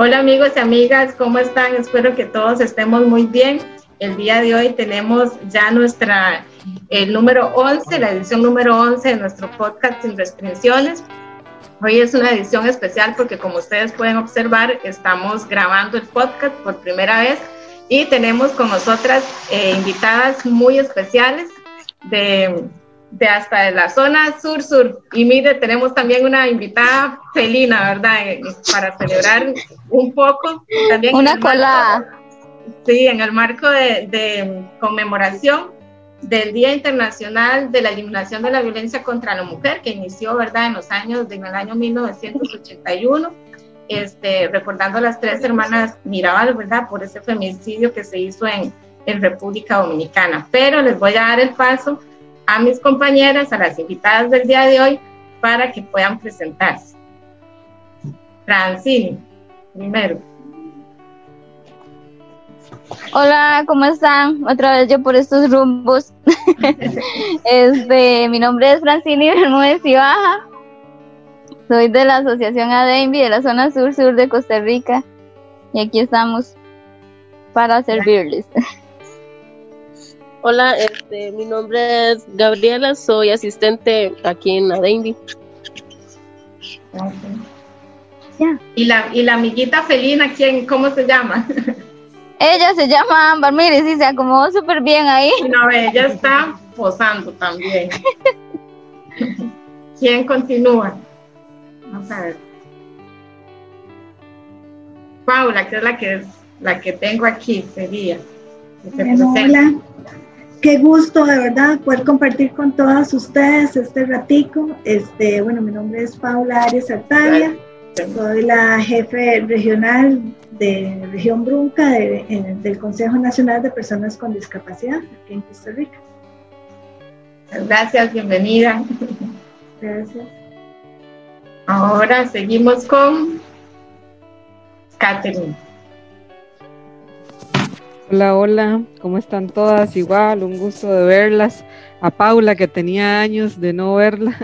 Hola amigos y amigas, ¿cómo están? Espero que todos estemos muy bien. El día de hoy tenemos ya nuestra, el número 11, la edición número 11 de nuestro podcast Sin Restricciones. Hoy es una edición especial porque como ustedes pueden observar, estamos grabando el podcast por primera vez y tenemos con nosotras eh, invitadas muy especiales de, de hasta de la zona sur-sur. Y mire, tenemos también una invitada felina, ¿verdad? Eh, para celebrar un poco. También una cola. Sí, en el marco de, de, conmemoración del Día Internacional de la Eliminación de la Violencia contra la Mujer, que inició, ¿verdad?, en los años, en el año 1981, este, recordando a las tres hermanas Mirabal, ¿verdad?, por ese femicidio que se hizo en, en República Dominicana. Pero les voy a dar el paso a mis compañeras, a las invitadas del día de hoy, para que puedan presentarse. Francine, primero. Hola, ¿cómo están? Otra vez yo por estos rumbos. este, mi nombre es Francini Bermúdez y Baja. Soy de la Asociación ADENVI de la zona sur-sur de Costa Rica. Y aquí estamos para servirles. Hola, este, mi nombre es Gabriela, soy asistente aquí en ADENVI. ¿Y, la, y la amiguita felina, ¿quién, ¿cómo se llama? Ella se llama Ámbar, mire, sí, se acomodó súper bien ahí. No, ella está posando también. ¿Quién continúa? Vamos a ver. Paula, que es la que, la que tengo aquí, sería. Bueno, hola, qué gusto de verdad poder compartir con todas ustedes este ratico. Este, bueno, mi nombre es Paula Arias Artavia, soy la jefe regional de Región Brunca del Consejo Nacional de Personas con Discapacidad aquí en Costa Rica. Gracias, bienvenida. Gracias. Ahora seguimos con Catherine. Hola, hola, ¿cómo están todas? Igual, un gusto de verlas. A Paula, que tenía años de no verla.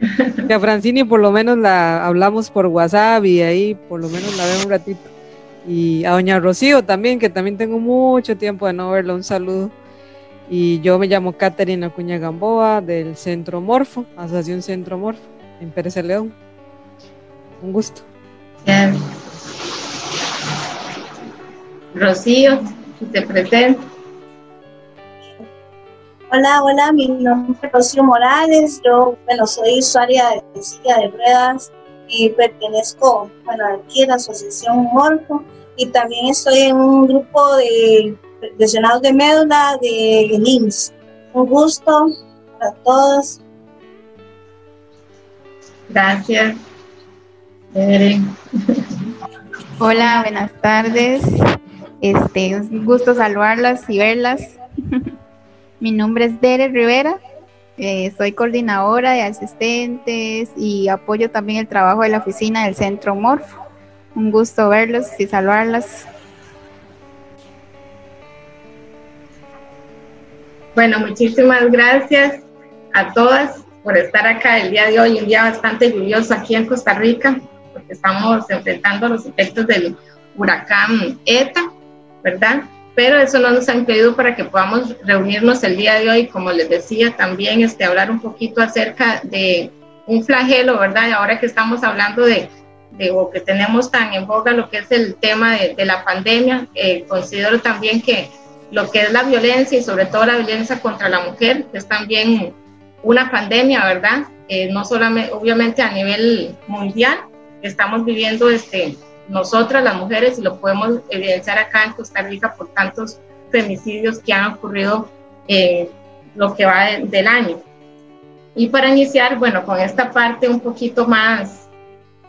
y a Francini, por lo menos la hablamos por WhatsApp y ahí por lo menos la veo un ratito. Y a Doña Rocío también, que también tengo mucho tiempo de no verla, un saludo. Y yo me llamo Caterina Acuña Gamboa del Centro Morfo, Asociación Centro Morfo, en Pérez de León. Un gusto. Rocío, presento. Hola, hola, mi nombre es Rocío Morales, yo, bueno, soy usuaria de silla de ruedas y pertenezco, bueno, aquí a la Asociación Morfo y también estoy en un grupo de lesionados de médula de IMSS. Un gusto para todos. Gracias. Hola, buenas tardes. Este, es un gusto saludarlas y verlas. Mi nombre es Dere Rivera. Eh, soy coordinadora de asistentes y apoyo también el trabajo de la oficina del Centro Morfo. Un gusto verlos y saludarlas. Bueno, muchísimas gracias a todas por estar acá el día de hoy, un día bastante lluvioso aquí en Costa Rica, porque estamos enfrentando los efectos del huracán ETA, ¿verdad? Pero eso no nos ha impedido para que podamos reunirnos el día de hoy, como les decía, también este, hablar un poquito acerca de un flagelo, ¿verdad? Y ahora que estamos hablando de, de o que tenemos tan en boga lo que es el tema de, de la pandemia, eh, considero también que lo que es la violencia y sobre todo la violencia contra la mujer es también una pandemia, ¿verdad? Eh, no solamente, obviamente a nivel mundial, estamos viviendo este, nosotras las mujeres y lo podemos evidenciar acá en Costa Rica por tantos femicidios que han ocurrido eh, lo que va de, del año. Y para iniciar, bueno, con esta parte un poquito más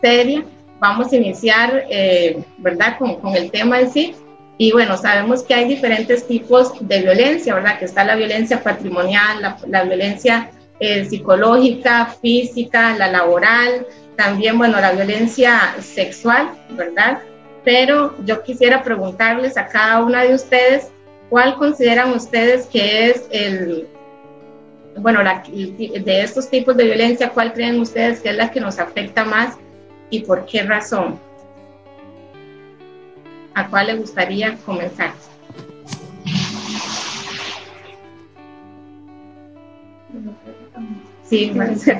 seria, vamos a iniciar, eh, ¿verdad?, con, con el tema en sí. Y bueno, sabemos que hay diferentes tipos de violencia, ¿verdad? Que está la violencia patrimonial, la, la violencia eh, psicológica, física, la laboral, también, bueno, la violencia sexual, ¿verdad? Pero yo quisiera preguntarles a cada una de ustedes, ¿cuál consideran ustedes que es el, bueno, la, de estos tipos de violencia, cuál creen ustedes que es la que nos afecta más y por qué razón? ¿A cuál le gustaría comenzar? Sí, bueno, si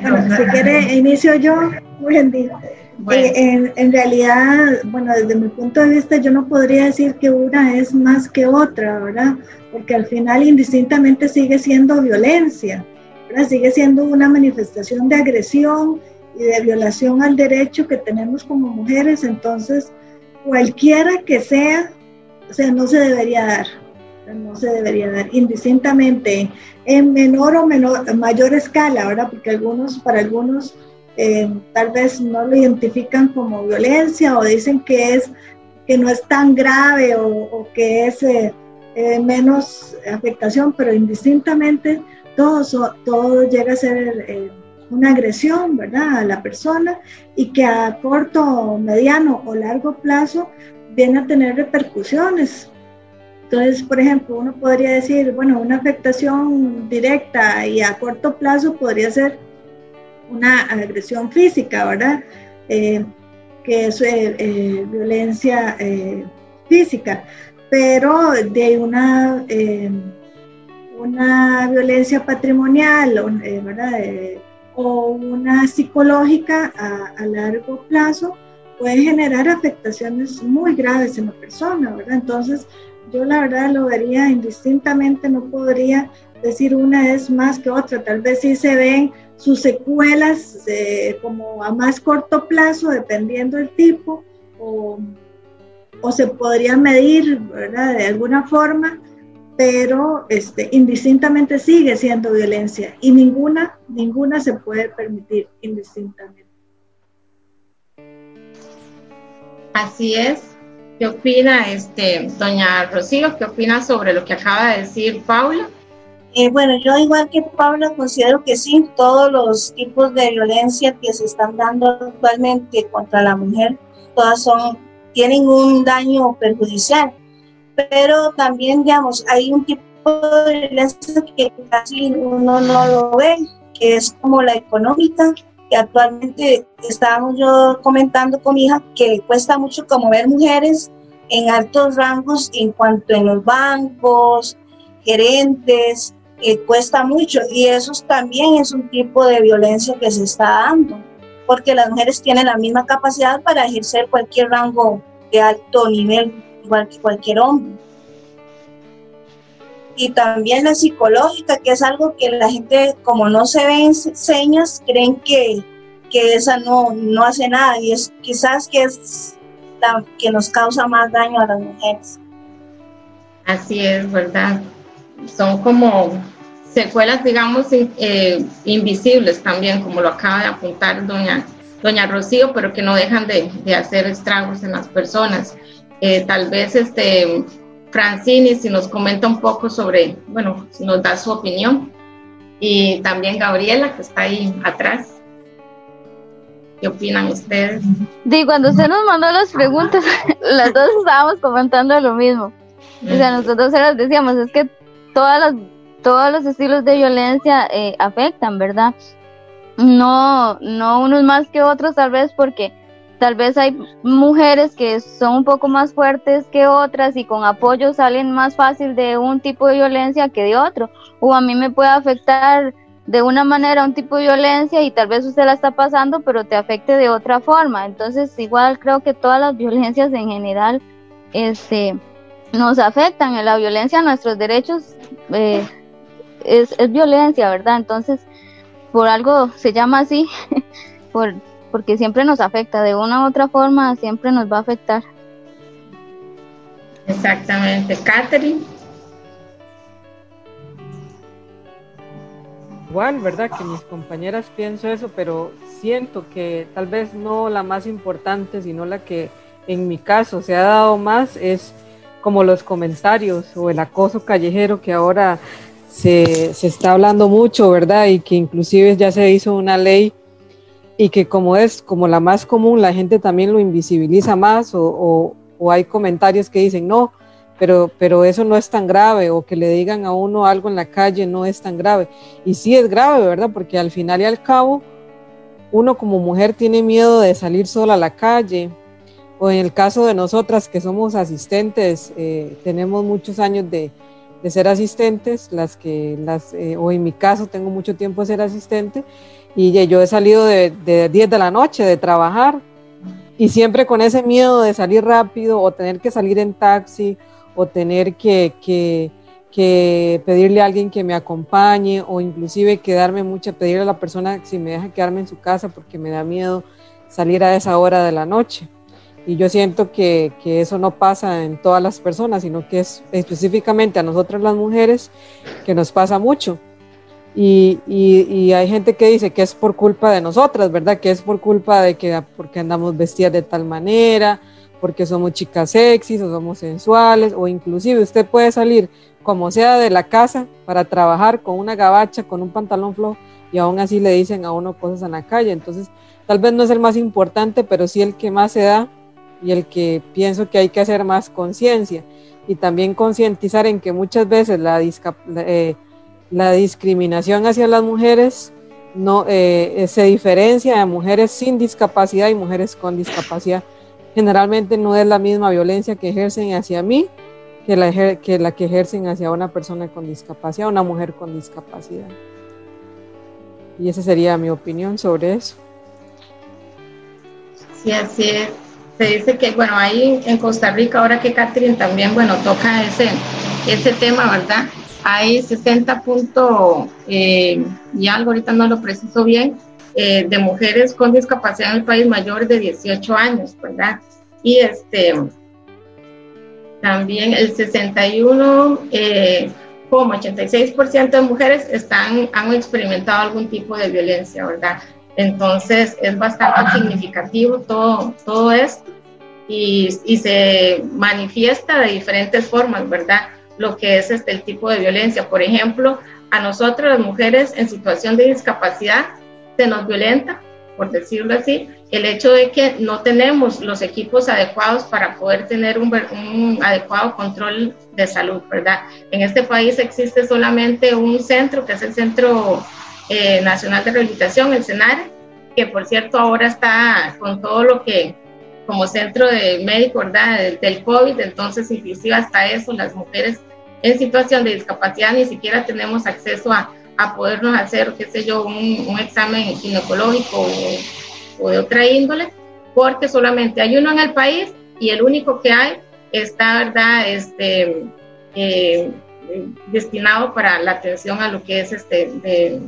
quiere, inicio yo. Día. Eh, en, realidad, bueno, desde mi punto de vista, yo no podría decir que una es más que otra, ¿verdad? Porque al final indistintamente sigue siendo violencia, ¿verdad? Sigue siendo una manifestación de agresión y de violación al derecho que tenemos como mujeres, entonces cualquiera que sea, o sea, no se debería dar, no se debería dar indistintamente en menor o menor, mayor escala, ¿verdad? Porque algunos, para algunos eh, tal vez no lo identifican como violencia o dicen que es que no es tan grave o, que es eh, eh, menos afectación, pero indistintamente todo, todo llega a ser una agresión, ¿verdad? A la persona y que a corto, mediano o largo plazo viene a tener repercusiones. Entonces, por ejemplo, uno podría decir, bueno, una afectación directa y a corto plazo podría ser una agresión física, ¿verdad? Eh, que es eh, eh, violencia física, pero de una, una violencia patrimonial, o una psicológica a, a, largo plazo puede generar afectaciones muy graves en la persona, ¿verdad? Entonces, yo la verdad lo vería indistintamente, no podría decir una es más que otra, tal vez sí se ven sus secuelas eh, como a más corto plazo, dependiendo del tipo, o, se podría medir de alguna forma, pero este, indistintamente sigue siendo violencia y ninguna, ninguna se puede permitir indistintamente. Así es. ¿Qué opina este, doña Rocío? ¿Qué opina sobre lo que acaba de decir Paula? Eh, bueno, yo igual que Paula considero que sí, todos los tipos de violencia que se están dando actualmente contra la mujer, todas son, tienen un daño perjudicial, pero también, digamos, hay un tipo de violencia que casi uno no lo ve, que es como la económica, actualmente estábamos yo comentando con mi hija que cuesta mucho como ver mujeres en altos rangos en cuanto en los bancos, gerentes, cuesta mucho y eso también es un tipo de violencia que se está dando, porque las mujeres tienen la misma capacidad para ejercer cualquier rango de alto nivel, igual que cualquier hombre. Y también la psicológica, que es algo que la gente, como no se ven señas, creen que, que esa no, no hace nada y es quizás que es la que nos causa más daño a las mujeres. Así es, ¿verdad? Son como secuelas, digamos, eh, invisibles también, como lo acaba de apuntar doña, doña Rocío, pero que no dejan de, de hacer estragos en las personas. Eh, tal vez este Francini, si nos comenta un poco sobre, bueno, si nos da su opinión. Y también Gabriela, que está ahí atrás. ¿Qué opinan ustedes? Digo, cuando usted nos mandó las preguntas, las dos estábamos comentando lo mismo. O sea, nosotros eras, decíamos, es que todas las todos los estilos de violencia eh, afectan, ¿verdad? No, no unos más que otros tal vez porque tal vez hay mujeres que son un poco más fuertes que otras y con apoyo salen más fácil de un tipo de violencia que de otro. O a mí me puede afectar de una manera un tipo de violencia y tal vez usted la está pasando pero te afecte de otra forma. Entonces igual creo que todas las violencias en general este, nos afectan. En la violencia a nuestros derechos eh, es, es violencia, ¿verdad? Entonces, por algo se llama así, por, porque siempre nos afecta, de una u otra forma siempre nos va a afectar. Exactamente. Catherine. Igual, ¿verdad? Que mis compañeras pienso eso, pero siento que tal vez no la más importante, sino la que en mi caso se ha dado más es como los comentarios o el acoso callejero que ahora se, se, está hablando mucho, ¿verdad? Y que inclusive ya se hizo una ley y que como es como la más común, la gente también lo invisibiliza más o, o, hay comentarios que dicen, no, pero, pero eso no es tan grave o que le digan a uno algo en la calle no es tan grave. Y sí es grave, ¿verdad? Porque al final y al cabo, uno como mujer tiene miedo de salir sola a la calle o en el caso de nosotras que somos asistentes, eh, tenemos muchos años de, de, ser asistentes, las que, las, eh, o en mi caso tengo mucho tiempo de ser asistente, y yo he salido de, de 10 de la noche de trabajar, y siempre con ese miedo de salir rápido o tener que salir en taxi o tener que, que, que pedirle a alguien que me acompañe o inclusive quedarme mucho, pedirle a la persona si me deja quedarme en su casa porque me da miedo salir a esa hora de la noche. Y yo siento que, que, eso no pasa en todas las personas, sino que es específicamente a nosotras las mujeres que nos pasa mucho. Y, hay gente que dice que es por culpa de nosotras, ¿verdad? Que es por culpa de que porque andamos vestidas de tal manera, porque somos chicas sexys o somos sensuales, o inclusive usted puede salir como sea de la casa para trabajar con una gabacha, con un pantalón flojo, y aún así le dicen a uno cosas en la calle. Entonces, tal vez no es el más importante, pero sí el que más se da y el que pienso que hay que hacer más conciencia y también concientizar en que muchas veces la, eh, la discriminación hacia las mujeres no eh, se diferencia de mujeres sin discapacidad y mujeres con discapacidad. Generalmente no es la misma violencia que ejercen hacia mí que la, que ejercen hacia una persona con discapacidad, una mujer con discapacidad. Y esa sería mi opinión sobre eso. Sí, así es se dice que, bueno, ahí en Costa Rica, ahora que Catherine también, bueno, toca ese, ese tema, ¿verdad? Hay 60 puntos eh, y algo, ahorita no lo preciso bien, eh, de mujeres con discapacidad en el país mayores de 18 años, ¿verdad? Y este, también el 61, eh, como 86% de mujeres están, han experimentado algún tipo de violencia, ¿verdad? Entonces es bastante significativo todo, todo esto y, y, se manifiesta de diferentes formas, ¿verdad? Lo que es este, el tipo de violencia. Por ejemplo, a nosotros las mujeres en situación de discapacidad se nos violenta, por decirlo así, el hecho de que no tenemos los equipos adecuados para poder tener un, un adecuado control de salud, ¿verdad? En este país existe solamente un centro, que es el Centro eh, Nacional de Rehabilitación, el CENARE, que por cierto ahora está con todo lo que como centro de médico, ¿verdad? Del, COVID, entonces inclusive hasta eso las mujeres en situación de discapacidad ni siquiera tenemos acceso a, a podernos hacer, qué sé yo, un, un examen ginecológico o, o, de otra índole, porque solamente hay uno en el país y el único que hay está, ¿verdad? Este, eh, destinado para la atención a lo que es este, de,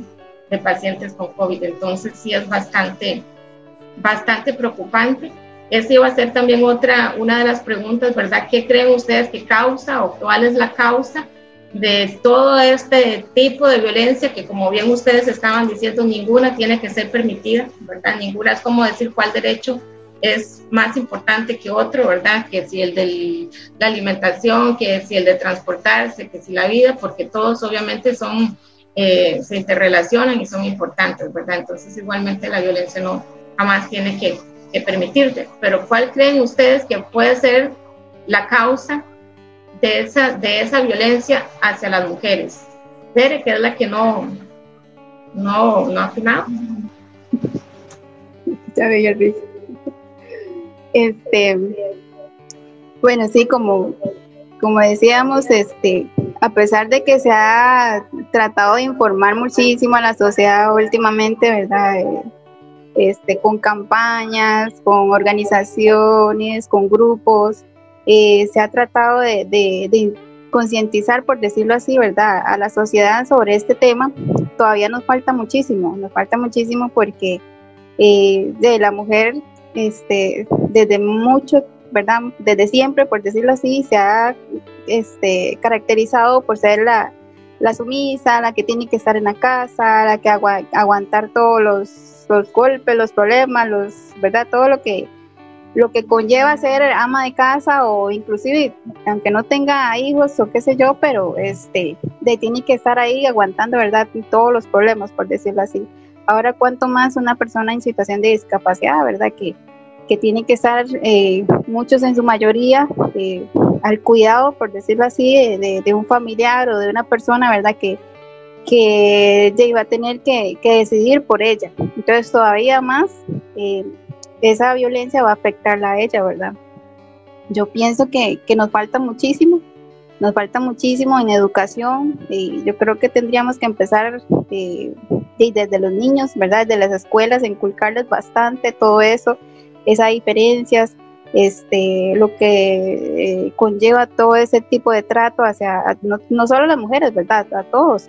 de pacientes con COVID. Entonces sí es bastante, bastante preocupante. Esa iba a ser también otra, una de las preguntas, ¿verdad? ¿Qué creen ustedes que causa o cuál es la causa de todo este tipo de violencia que como bien ustedes estaban diciendo, ninguna tiene que ser permitida, ¿verdad? Ninguna es como decir cuál derecho es más importante que otro, ¿verdad? Que si el de la alimentación, que si el de transportarse, que si la vida, porque todos obviamente son eh, se interrelacionan y son importantes, ¿verdad? Entonces igualmente la violencia no jamás tiene que, que permitirse. Pero ¿cuál creen ustedes que puede ser la causa de esa, de esa violencia hacia las mujeres? Tere, que es la que no, no, no ha afinado. Ya veía el Este, bueno, sí, como, como decíamos, este, a pesar de que se ha tratado de informar muchísimo a la sociedad últimamente, ¿verdad? Este, con campañas, con organizaciones, con grupos, eh, se ha tratado de, concientizar, por decirlo así, ¿verdad?, a la sociedad sobre este tema. Todavía nos falta muchísimo, nos falta muchísimo porque eh, de la mujer, este, desde mucho ¿verdad? Desde siempre, por decirlo así, se ha este, caracterizado por ser la, la sumisa, la que tiene que estar en la casa, la que aguantar todos los, los, golpes, los problemas, los, ¿verdad? Todo lo que, lo que conlleva ser ama de casa o inclusive, aunque no tenga hijos o qué sé yo, pero este, de, tiene que estar ahí aguantando, ¿verdad? Todos los problemas, por decirlo así. Ahora, ¿cuánto más una persona en situación de discapacidad, ¿verdad? Que, que tiene que estar eh, muchos en su mayoría eh, al cuidado, por decirlo así, de, un familiar o de una persona, ¿verdad? Que, que iba a tener que, decidir por ella. Entonces todavía más eh, esa violencia va a afectarla a ella, ¿verdad? yo pienso que, que nos falta muchísimo, nos falta muchísimo en educación y yo creo que tendríamos que empezar eh, desde los niños, ¿verdad? Desde las escuelas, inculcarles bastante todo eso, esas diferencias, este, lo que eh, conlleva todo ese tipo de trato hacia, no, no solo a las mujeres, ¿verdad? A todos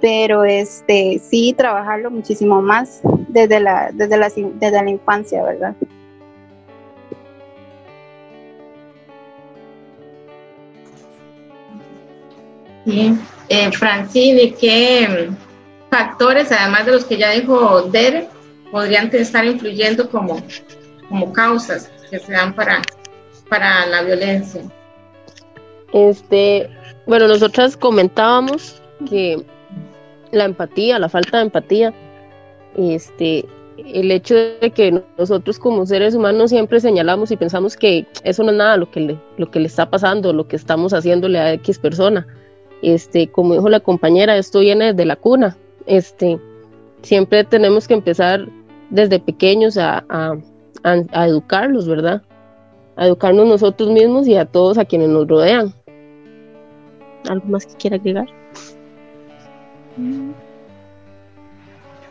pero este sí trabajarlo muchísimo más desde la desde la desde la infancia verdad Bien, eh, Francine, ¿qué factores, además de los que ya dijo Dere, podrían estar influyendo como, como causas que se dan para, para la violencia? Este, bueno, nosotras comentábamos que la empatía, la falta de empatía, este, el hecho de que nosotros como seres humanos siempre señalamos y pensamos que eso no es nada lo que le, lo que le está pasando, lo que estamos haciéndole a X persona. Este, como dijo la compañera, esto viene desde la cuna. Este, siempre tenemos que empezar desde pequeños a, a, a educarlos, ¿verdad? A educarnos nosotros mismos y a todos a quienes nos rodean. ¿Algo más que quiera agregar?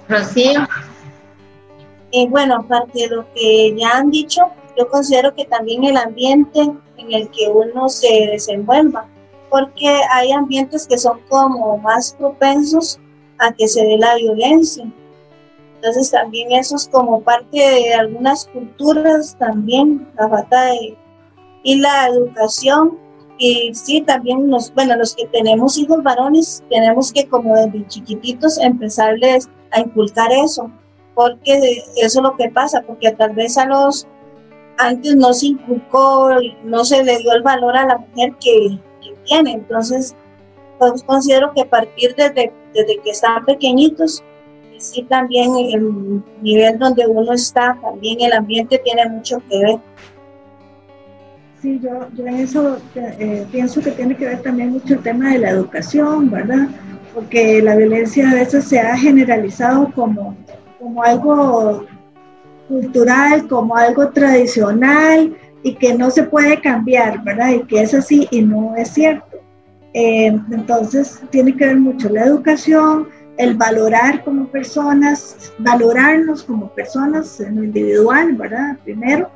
Rocío. Eh, bueno, aparte de lo que ya han dicho, yo considero que también el ambiente en el que uno se desenvuelva, porque hay ambientes que son como más propensos a que se dé la violencia. Entonces también eso es como parte de algunas culturas también, la falta de... y la educación y sí, también los, bueno, los que tenemos hijos varones, tenemos que como desde chiquititos empezarles a inculcar eso, porque eso es lo que pasa, porque tal vez a los, antes no se inculcó, no se le dio el valor a la mujer que, tiene, entonces pues considero que partir desde, desde que están pequeñitos, sí también el nivel donde uno está, también el ambiente tiene mucho que ver. Sí, yo, en eso eh, pienso que tiene que ver también mucho el tema de la educación, ¿verdad? Porque la violencia a veces se ha generalizado como, como algo cultural, como algo tradicional y que no se puede cambiar, ¿verdad? Y que es así y no es cierto. Eh, entonces, tiene que ver mucho la educación, el valorar como personas, valorarnos como personas en lo individual, ¿verdad? Primero,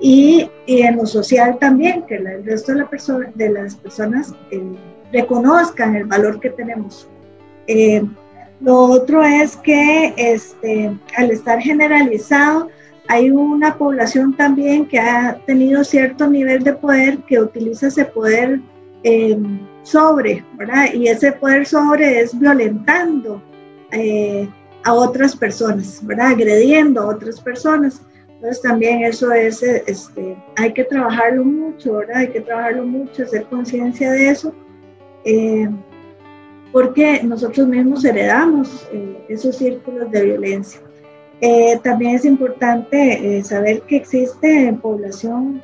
y, en lo social también, que el resto de, la persona, de las personas eh, reconozcan el valor que tenemos. Eh, lo otro es que este, al estar generalizado, hay una población también que ha tenido cierto nivel de poder que utiliza ese poder eh, sobre, ¿verdad? Y ese poder sobre es violentando a otras personas, ¿verdad? Agrediendo a otras personas. Entonces también eso es, este, hay que trabajarlo mucho, ¿verdad? Hay que trabajarlo mucho, hacer conciencia de eso, eh, porque nosotros mismos heredamos eh, esos círculos de violencia. Eh, también es importante saber que existe población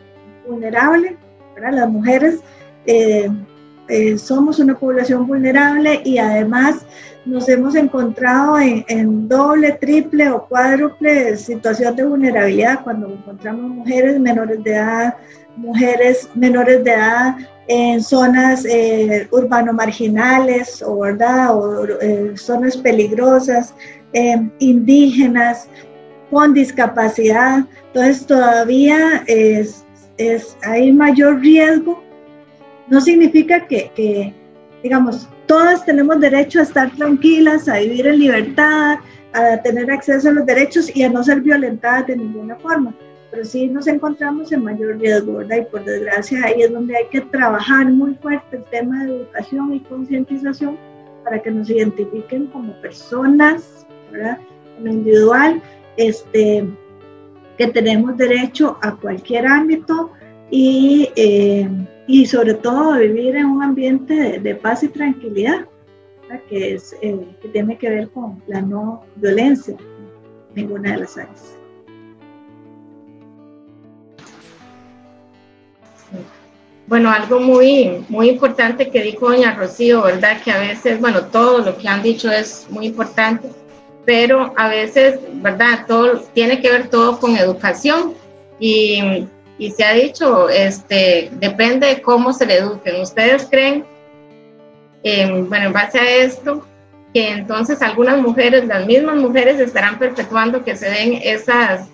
vulnerable, ¿verdad? Las mujeres somos una población vulnerable y además nos hemos encontrado en, doble, triple o cuádruple situación de vulnerabilidad cuando encontramos mujeres menores de edad, mujeres menores de edad en zonas eh, marginales o, ¿verdad? o eh, zonas peligrosas, eh, indígenas, con discapacidad. Entonces todavía es, es, hay mayor riesgo. No significa que, digamos, todas tenemos derecho a estar tranquilas, a vivir en libertad, a tener acceso a los derechos y a no ser violentadas de ninguna forma. Pero sí nos encontramos en mayor riesgo, ¿verdad? Y por desgracia ahí es donde hay que trabajar muy fuerte el tema de educación y concientización para que nos identifiquen como personas, ¿verdad? En lo individual, este, que tenemos derecho a cualquier ámbito y eh, y sobre todo vivir en un ambiente de, paz y tranquilidad, que, es, eh, que tiene que ver con la no violencia en ninguna de las áreas. Bueno, algo muy, muy importante que dijo doña Rocío, ¿verdad? Que a veces, bueno, todo lo que han dicho es muy importante, pero a veces, ¿verdad? Todo tiene que ver todo con educación y y se ha dicho, este, depende de cómo se le eduquen. ¿Ustedes creen, bueno, en base a esto, que entonces algunas mujeres, las mismas mujeres, estarán perpetuando que se den esas,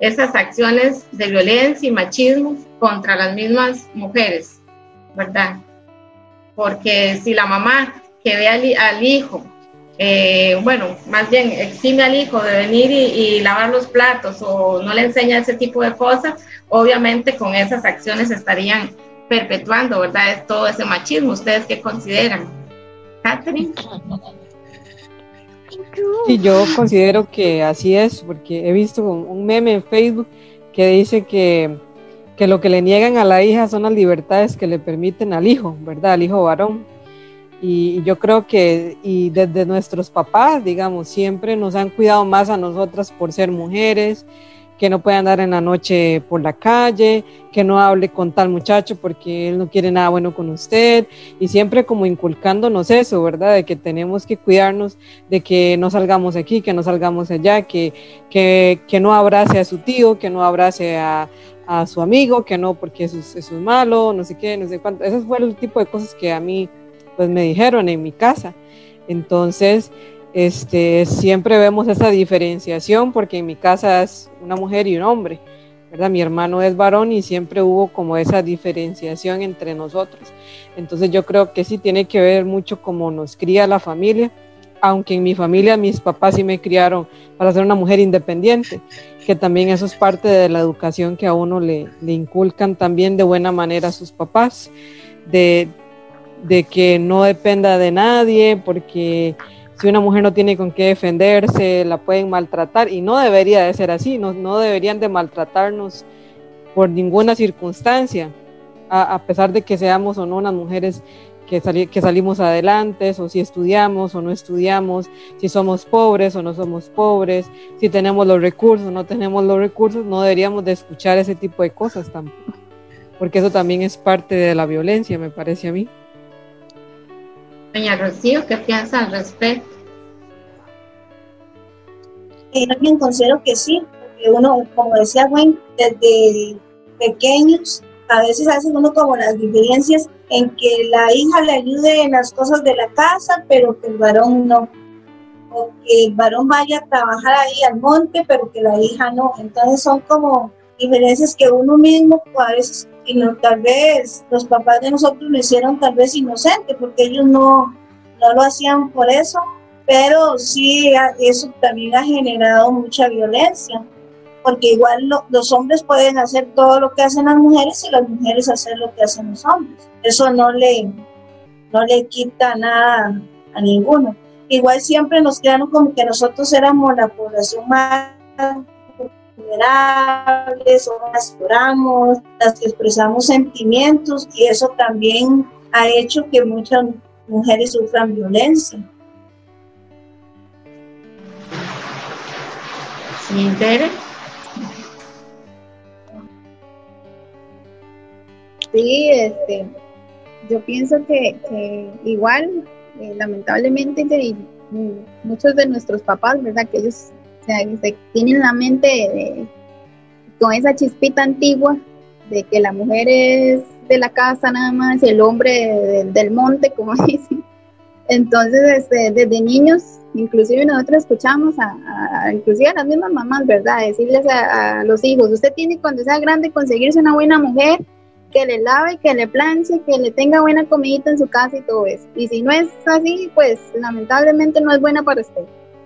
esas acciones de violencia y machismo contra las mismas mujeres, ¿verdad? Porque si la mamá que ve al, hijo, eh, bueno, más bien exime al hijo de venir y, lavar los platos o no le enseña ese tipo de cosas, obviamente con esas acciones estarían perpetuando, ¿verdad? Todo ese machismo. ¿Ustedes qué consideran? Catherine. Yo considero que así es, porque he visto un meme en Facebook que dice que, que, lo que le niegan a la hija son las libertades que le permiten al hijo, ¿verdad? Al hijo varón. Y yo creo que, y desde nuestros papás, digamos, siempre nos han cuidado más a nosotras por ser mujeres, que no puede andar en la noche por la calle, que no hable con tal muchacho porque él no quiere nada bueno con usted, y siempre como inculcándonos eso, ¿verdad? De que tenemos que cuidarnos, de que no salgamos aquí, que no salgamos allá, que, que, que no abrace a su tío, que no abrace a, a su amigo, que no porque eso, eso, es malo, no sé qué, no sé cuánto. Esos fueron el tipo de cosas que a mí pues me dijeron en mi casa. Entonces, este, siempre vemos esa diferenciación porque en mi casa es una mujer y un hombre, ¿verdad? Mi hermano es varón y siempre hubo como esa diferenciación entre nosotros. Entonces yo creo que sí tiene que ver mucho cómo nos cría la familia, aunque en mi familia mis papás sí me criaron para ser una mujer independiente, que también eso es parte de la educación que a uno le, le inculcan también de buena manera a sus papás, de, de que no dependa de nadie, porque si una mujer no tiene con qué defenderse, la pueden maltratar y no debería de ser así, no, no deberían de maltratarnos por ninguna circunstancia, a, pesar de que seamos o no unas mujeres que, que salimos adelante, o si estudiamos o no estudiamos, si somos pobres o no somos pobres, si tenemos los recursos o no tenemos los recursos, no deberíamos de escuchar ese tipo de cosas tampoco, porque eso también es parte de la violencia, me parece a mí. Doña Rocío, ¿qué piensa al respecto? yo también considero que sí, porque uno, como decía Gwen, desde pequeños, a veces hace uno como las diferencias en que la hija le ayude en las cosas de la casa, pero que el varón no. O que el varón vaya a trabajar ahí al monte, pero que la hija no. Entonces son como diferencias que uno mismo a veces, y no, tal vez los papás de nosotros lo hicieron tal vez inocente, porque ellos no, no lo hacían por eso, pero sí eso también ha generado mucha violencia, porque igual los hombres pueden hacer todo lo que hacen las mujeres y las mujeres hacer lo que hacen los hombres. Eso no le, no le quita nada a ninguno. Igual siempre nos quedaron como que nosotros éramos la población más vulnerables o las lloramos, las que expresamos sentimientos y eso también ha hecho que muchas mujeres sufran violencia. Sí, este, yo pienso que, igual, eh, lamentablemente, muchos de nuestros papás, ¿verdad? Que ellos tienen la mente con esa chispita antigua de que la mujer es de la casa nada más y el hombre del monte, como dicen. Entonces, este, desde niños inclusive nosotros escuchamos a, inclusive a las mismas mamás, ¿verdad? Decirles a, los hijos, usted tiene cuando sea grande conseguirse una buena mujer que le lave, que le planche, que le tenga buena comidita en su casa y todo eso. Y si no es así, pues lamentablemente no es buena para usted.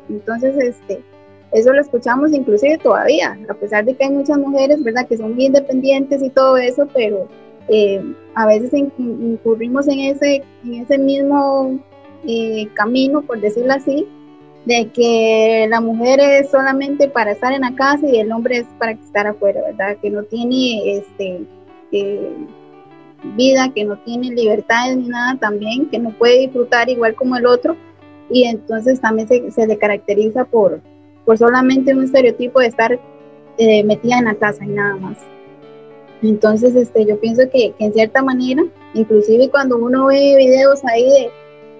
Entonces, este, eso lo escuchamos inclusive todavía, a pesar de que hay muchas mujeres, ¿verdad? Que son muy independientes y todo eso, pero eh, a veces incurrimos en ese, en ese mismo eh, camino, por decirlo así, de que la mujer es solamente para estar en la casa y el hombre es para estar afuera, ¿verdad? Que no tiene este, eh, vida, que no tiene libertades ni nada también, que no puede disfrutar igual como el otro y entonces también se, se le caracteriza por, por solamente un estereotipo de estar eh, metida en la casa y nada más. Entonces, este, yo pienso que, que en cierta manera, inclusive cuando uno ve videos ahí de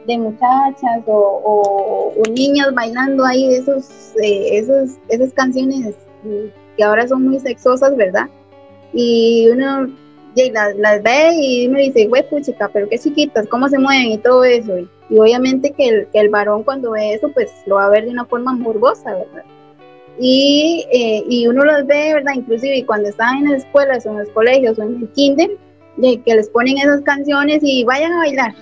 de muchachas o, niñas bailando ahí esos, eh, esos, esas canciones que ahora son muy sexosas, ¿verdad? y uno las, ve y uno dice, güey, puchica, pero qué chiquitas, cómo se mueven y todo eso. Y, obviamente que el, que el, varón cuando ve eso, pues lo va a ver de una forma morbosa, ¿verdad? Y, eh, y uno los ve, ¿verdad? Inclusive cuando están en las escuelas o en los colegios o en el kinder, que les ponen esas canciones y vayan a bailar.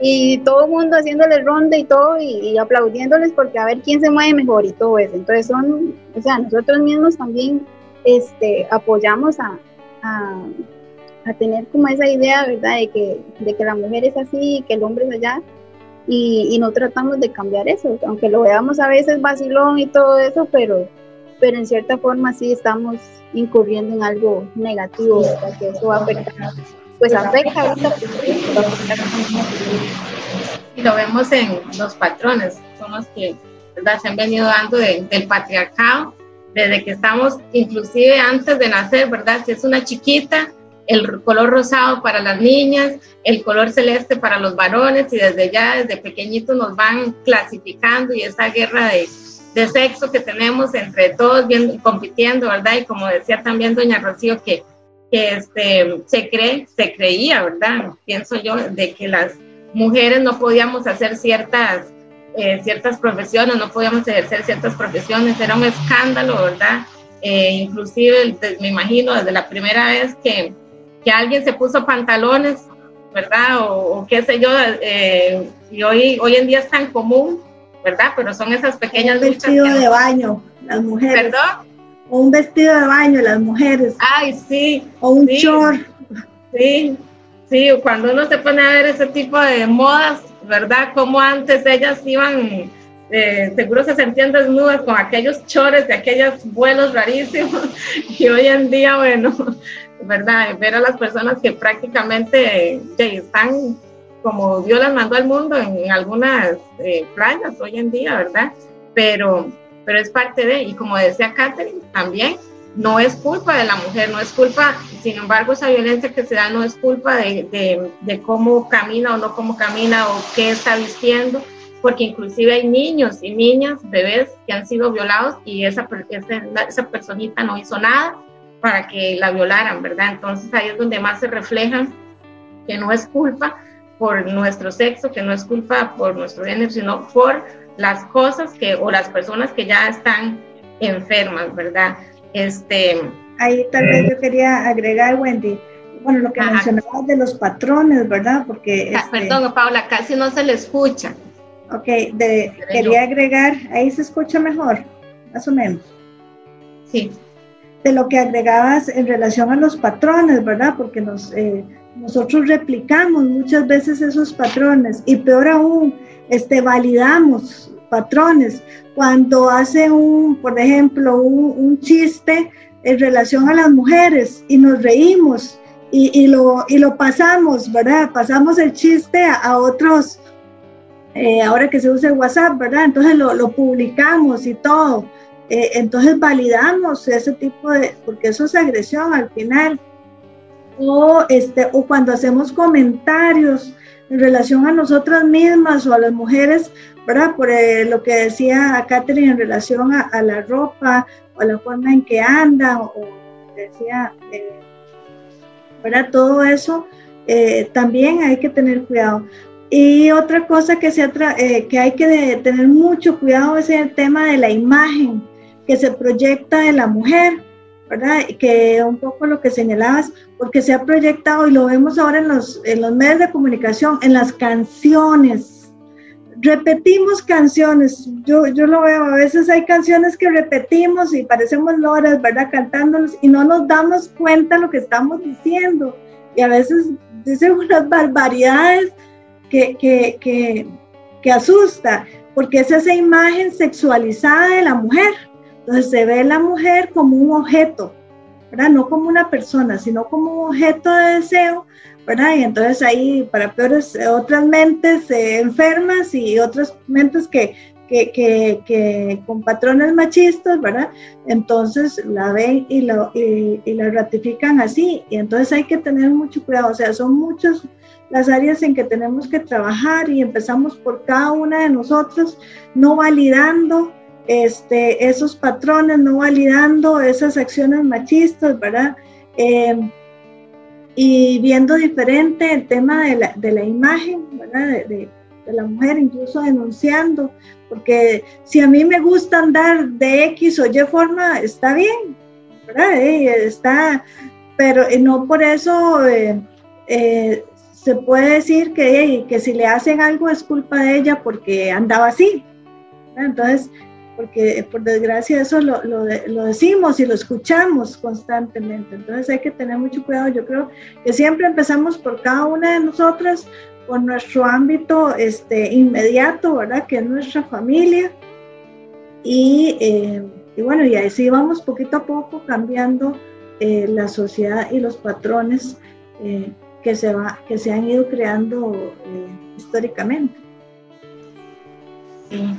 Y todo el mundo haciéndole ronda y todo y, aplaudiéndoles porque a ver quién se mueve mejor y todo eso. Entonces son, o sea, nosotros mismos también este, apoyamos a, a tener como esa idea, ¿verdad? De que, de que la mujer es así y que el hombre es allá. Y, y, no tratamos de cambiar eso, aunque lo veamos a veces vacilón y todo eso, pero, pero en cierta forma sí estamos incurriendo en algo negativo, ¿verdad? Que eso va a afectar, pues afecta ahorita. Y lo vemos en los patrones, son los que ¿verdad? se han venido dando del patriarcado, desde que estamos, inclusive antes de nacer, ¿verdad? Si es una chiquita, el color rosado para las niñas, el color celeste para los varones y desde ya, desde pequeñitos nos van clasificando y esa guerra de, de sexo que tenemos entre todos bien, compitiendo, ¿verdad? Y como decía también doña Rocío, que, que este, se cree, se creía, ¿verdad? Pienso yo, de que las mujeres no podíamos hacer ciertas, eh, ciertas profesiones, no podíamos ejercer ciertas profesiones, era un escándalo, ¿verdad? Eh, inclusive me imagino desde la primera vez que, que alguien se puso pantalones, ¿verdad? O, qué sé yo, eh, y hoy, hoy en día es tan común, ¿verdad? Pero son esas pequeñas un vestido de baño, las mujeres. ¿Perdón? O un vestido de baño, las mujeres. Ay, sí. O un short. Sí, sí, cuando uno se pone a ver ese tipo de modas, ¿verdad? Como antes ellas iban, eh, seguro se sentían desnudas con aquellos chores de aquellos vuelos rarísimos. Y hoy en día, bueno, ¿verdad? Ver a las personas que prácticamente están como Dios las mandó al mundo en, algunas eh, playas hoy en día, ¿verdad? Pero, pero es parte de, y como decía Catherine, también no es culpa de la mujer, no es culpa, sin embargo, esa violencia que se da no es culpa de, de, de cómo camina o no cómo camina o qué está vistiendo, porque inclusive hay niños y niñas, bebés que han sido violados y esa, esa, esa personita no hizo nada para que la violaran, ¿verdad? Entonces ahí es donde más se refleja que no es culpa por nuestro sexo, que no es culpa por nuestro género, sino por las cosas que o las personas que ya están enfermas, ¿verdad? Este, Ahí tal vez yo quería agregar, Wendy, bueno, lo que mencionabas de los patrones, ¿verdad? Porque... Ah, este, perdón, Paula, casi no se le escucha. Ok, de, quería agregar, ahí se escucha mejor, más o menos. Sí de lo que agregabas en relación a los patrones, ¿verdad? Porque eh, nosotros replicamos muchas veces esos patrones y peor aún, este, validamos patrones. Cuando hace un, por ejemplo, un, chiste en relación a las mujeres y nos reímos y, lo, y lo pasamos, ¿verdad? Pasamos el chiste a, otros, eh, ahora que se usa WhatsApp, ¿verdad? Entonces lo, lo publicamos y todo. Eh, entonces validamos ese tipo de, porque eso es agresión al final. O, este, o cuando hacemos comentarios en relación a nosotras mismas o a las mujeres, ¿verdad? Por eh, lo que decía Catherine en relación a, la ropa o a la forma en que anda o, decía, eh, ¿verdad? Todo eso también hay que tener cuidado. Y otra cosa que, se que hay que tener mucho cuidado es el tema de la imagen que se proyecta de la mujer, ¿verdad? Que un poco lo que señalabas, porque se ha proyectado y lo vemos ahora en los, en los medios de comunicación, en las canciones. Repetimos canciones, yo, yo lo veo, a veces hay canciones que repetimos y parecemos loras, ¿verdad? Cantándolos y no nos damos cuenta lo que estamos diciendo. Y a veces dicen unas barbaridades que, que, que, que asusta, porque es esa imagen sexualizada de la mujer, entonces se ve la mujer como un objeto, ¿verdad? No como una persona, sino como un objeto de deseo, ¿verdad? Y entonces ahí para peores otras mentes enfermas y otras mentes que, que, que, que, con patrones machistas, ¿verdad? Entonces la ven y, lo, y, y, la ratifican así. Y entonces hay que tener mucho cuidado. O sea, son muchas las áreas en que tenemos que trabajar y empezamos por cada una de nosotros, no validando este, esos patrones, no validando esas acciones machistas, ¿verdad? Eh, y viendo diferente el tema de la, de la imagen, ¿verdad? De, de, de, la mujer, incluso denunciando, porque si a mí me gusta andar de X o Y forma, está bien, ¿verdad? Eh, está, pero no por eso eh, eh, se puede decir que, que si le hacen algo es culpa de ella porque andaba así. Entonces, porque por desgracia eso lo, lo, decimos y lo escuchamos constantemente. Entonces hay que tener mucho cuidado. Yo creo que siempre empezamos por cada una de nosotras, por nuestro ámbito este, inmediato, ¿verdad? Que es nuestra familia. Y, eh, y bueno, y así vamos poquito a poco cambiando eh, la sociedad y los patrones eh, que, se va, que se han ido creando históricamente. Sí.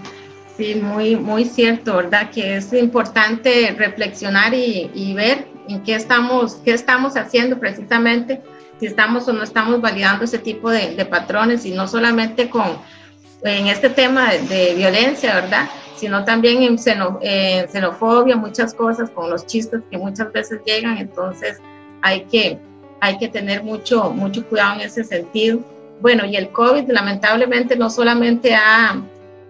Sí, muy, muy cierto, ¿verdad? Que es importante reflexionar y, y, ver en qué estamos, qué estamos haciendo precisamente, si estamos o no estamos validando ese tipo de, de patrones y no solamente con en este tema de, de violencia, ¿verdad? Sino también en, xeno, en xenofobia, muchas cosas, con los chistes que muchas veces llegan, entonces hay que, hay que tener mucho, mucho cuidado en ese sentido. Bueno, y el COVID lamentablemente no solamente ha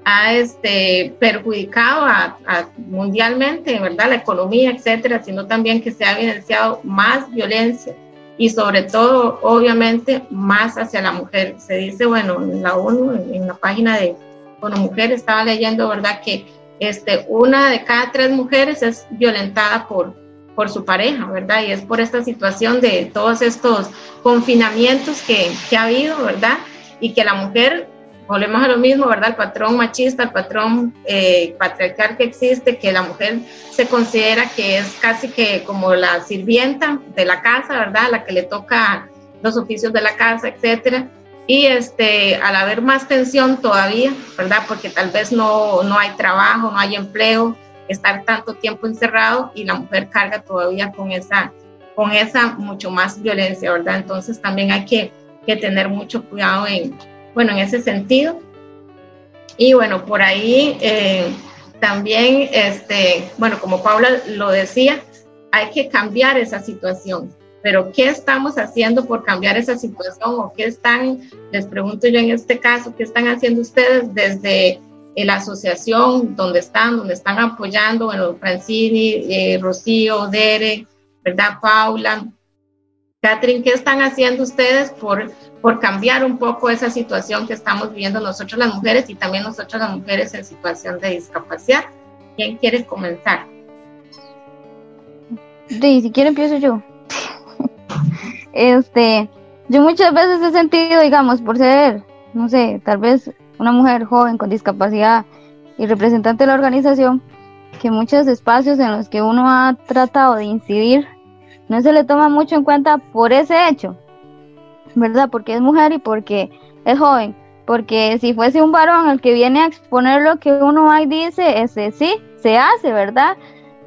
ha este, perjudicado a, a mundialmente, ¿verdad? La economía, etcétera, sino también que se ha evidenciado más violencia y sobre todo, obviamente, más hacia la mujer. Se dice, bueno, en la ONU, en, la página de bueno, Mujer, estaba leyendo, ¿verdad? Que este, una de cada tres mujeres es violentada por, por su pareja, ¿verdad? Y es por esta situación de todos estos confinamientos que, que ha habido, ¿verdad? Y que la mujer volvemos a lo mismo, ¿verdad? El patrón machista, el patrón eh, patriarcal que existe, que la mujer se considera que es casi que como la sirvienta de la casa, ¿verdad? La que le toca los oficios de la casa, etcétera. Y este, al haber más tensión todavía, ¿verdad? Porque tal vez no, no hay trabajo, no hay empleo, estar tanto tiempo encerrado y la mujer carga todavía con esa, con esa mucho más violencia, ¿verdad? Entonces también hay que, que tener mucho cuidado en, bueno, en ese sentido. Y bueno, por ahí eh, también, este, bueno, como Paula lo decía, hay que cambiar esa situación. Pero ¿qué estamos haciendo por cambiar esa situación? ¿O qué están, les pregunto yo en este caso, qué están haciendo ustedes desde la asociación, donde están, donde están apoyando, bueno, Francini, eh, Rocío, Dere, ¿verdad? Paula, Catherine, ¿qué están haciendo ustedes por por cambiar un poco esa situación que estamos viviendo nosotros las mujeres y también nosotros las mujeres en situación de discapacidad. ¿Quién quiere comenzar? Sí, si quiere empiezo yo. este, yo muchas veces he sentido, digamos, por ser, no sé, tal vez una mujer joven con discapacidad y representante de la organización, que muchos espacios en los que uno ha tratado de incidir no se le toma mucho en cuenta por ese hecho, ¿verdad? Porque es mujer y porque es joven. Porque si fuese un varón el que viene a exponer lo que uno ahí dice, ese sí, se hace, ¿verdad?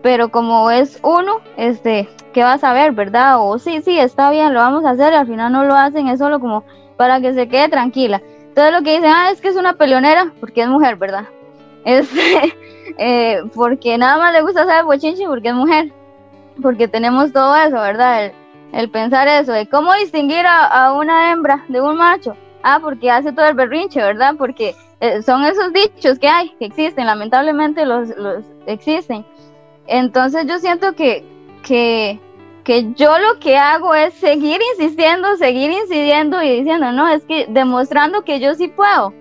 Pero como es uno, este, ¿qué vas a ver, verdad? O sí, sí, está bien, lo vamos a hacer y al final no lo hacen, es solo como para que se quede tranquila. Entonces lo que dicen, ah, es que es una peleonera porque es mujer, ¿verdad? Este, eh, porque nada más le gusta hacer bochinche porque es mujer. Porque tenemos todo eso, ¿verdad? El, el pensar eso, de cómo distinguir a, una hembra de un macho. Ah, porque hace todo el berrinche, ¿verdad? Porque eh, son esos dichos que hay, que existen, lamentablemente los, los existen. Entonces yo siento que, que, que yo lo que hago es seguir insistiendo, seguir incidiendo y diciendo, no, es que demostrando que yo sí puedo,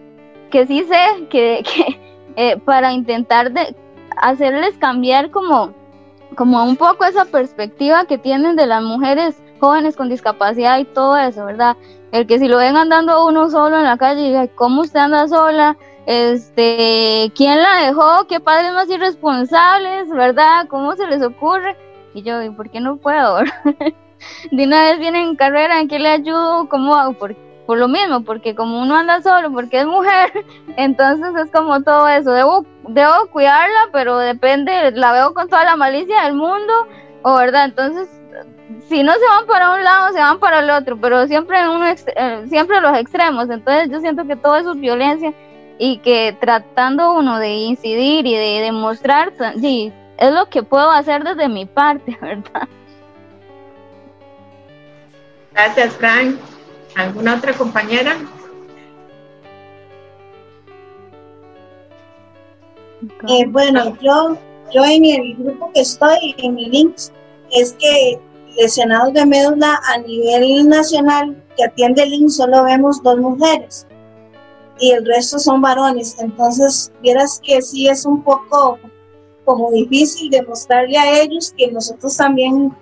que sí sé, que, que eh, para intentar de hacerles cambiar como como un poco esa perspectiva que tienen de las mujeres jóvenes con discapacidad y todo eso, ¿verdad? El que si lo ven andando uno solo en la calle, ¿cómo usted anda sola? Este, ¿quién la dejó? ¿Qué padres más irresponsables, verdad? ¿Cómo se les ocurre? Y yo, ¿y por qué no puedo? de una vez viene en carrera, ¿en qué le ayudo? ¿Cómo hago? ¿Por por lo mismo, porque como uno anda solo, porque es mujer, entonces es como todo eso, debo, debo cuidarla, pero depende, la veo con toda la malicia del mundo, o verdad, entonces si no se van para un lado, se van para el otro, pero siempre en un eh, siempre los extremos, entonces yo siento que todo eso es violencia y que tratando uno de incidir y de demostrar, sí, es lo que puedo hacer desde mi parte, ¿verdad? Gracias, Frank. ¿Alguna otra compañera? Eh, bueno, yo, yo en el grupo que estoy, en mi links, es que lesionados de médula a nivel nacional que atiende el solo vemos dos mujeres y el resto son varones. Entonces, vieras que sí es un poco como difícil demostrarle a ellos que nosotros también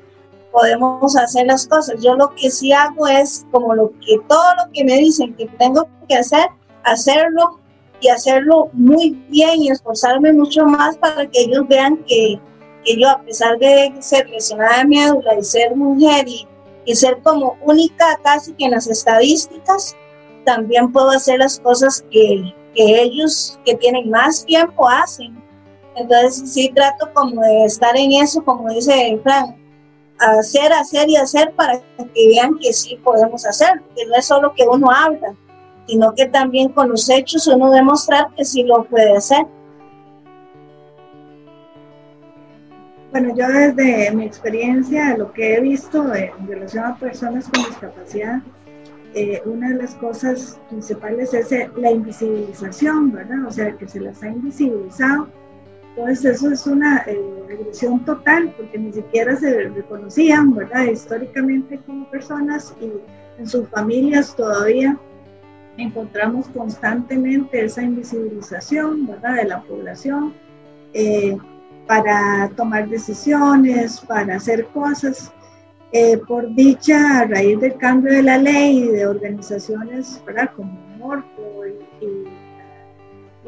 podemos hacer las cosas. Yo lo que sí hago es como lo que todo lo que me dicen que tengo que hacer, hacerlo y hacerlo muy bien y esforzarme mucho más para que ellos vean que, que yo, a pesar de ser lesionada de médula y ser mujer y, y ser como única casi que en las estadísticas, también puedo hacer las cosas que, que ellos que tienen más tiempo hacen. Entonces sí trato como de estar en eso, como dice Frank, hacer, hacer y hacer para que vean que sí podemos hacer, que no es solo que uno habla, sino que también con los hechos uno demostrar que sí lo puede hacer. Bueno, yo desde mi experiencia, lo que he visto en relación a personas con discapacidad, eh, una de las cosas principales es eh, la invisibilización, ¿verdad? O sea, que se las ha invisibilizado. Entonces eso es una eh, regresión total, porque ni siquiera se reconocían, ¿verdad? Históricamente como personas y en sus familias todavía encontramos constantemente esa invisibilización, ¿verdad? De la población. Eh, para tomar decisiones, para hacer cosas. Eh, por dicha, a raíz del cambio de la ley y de organizaciones ¿verdad? como Morco y, y,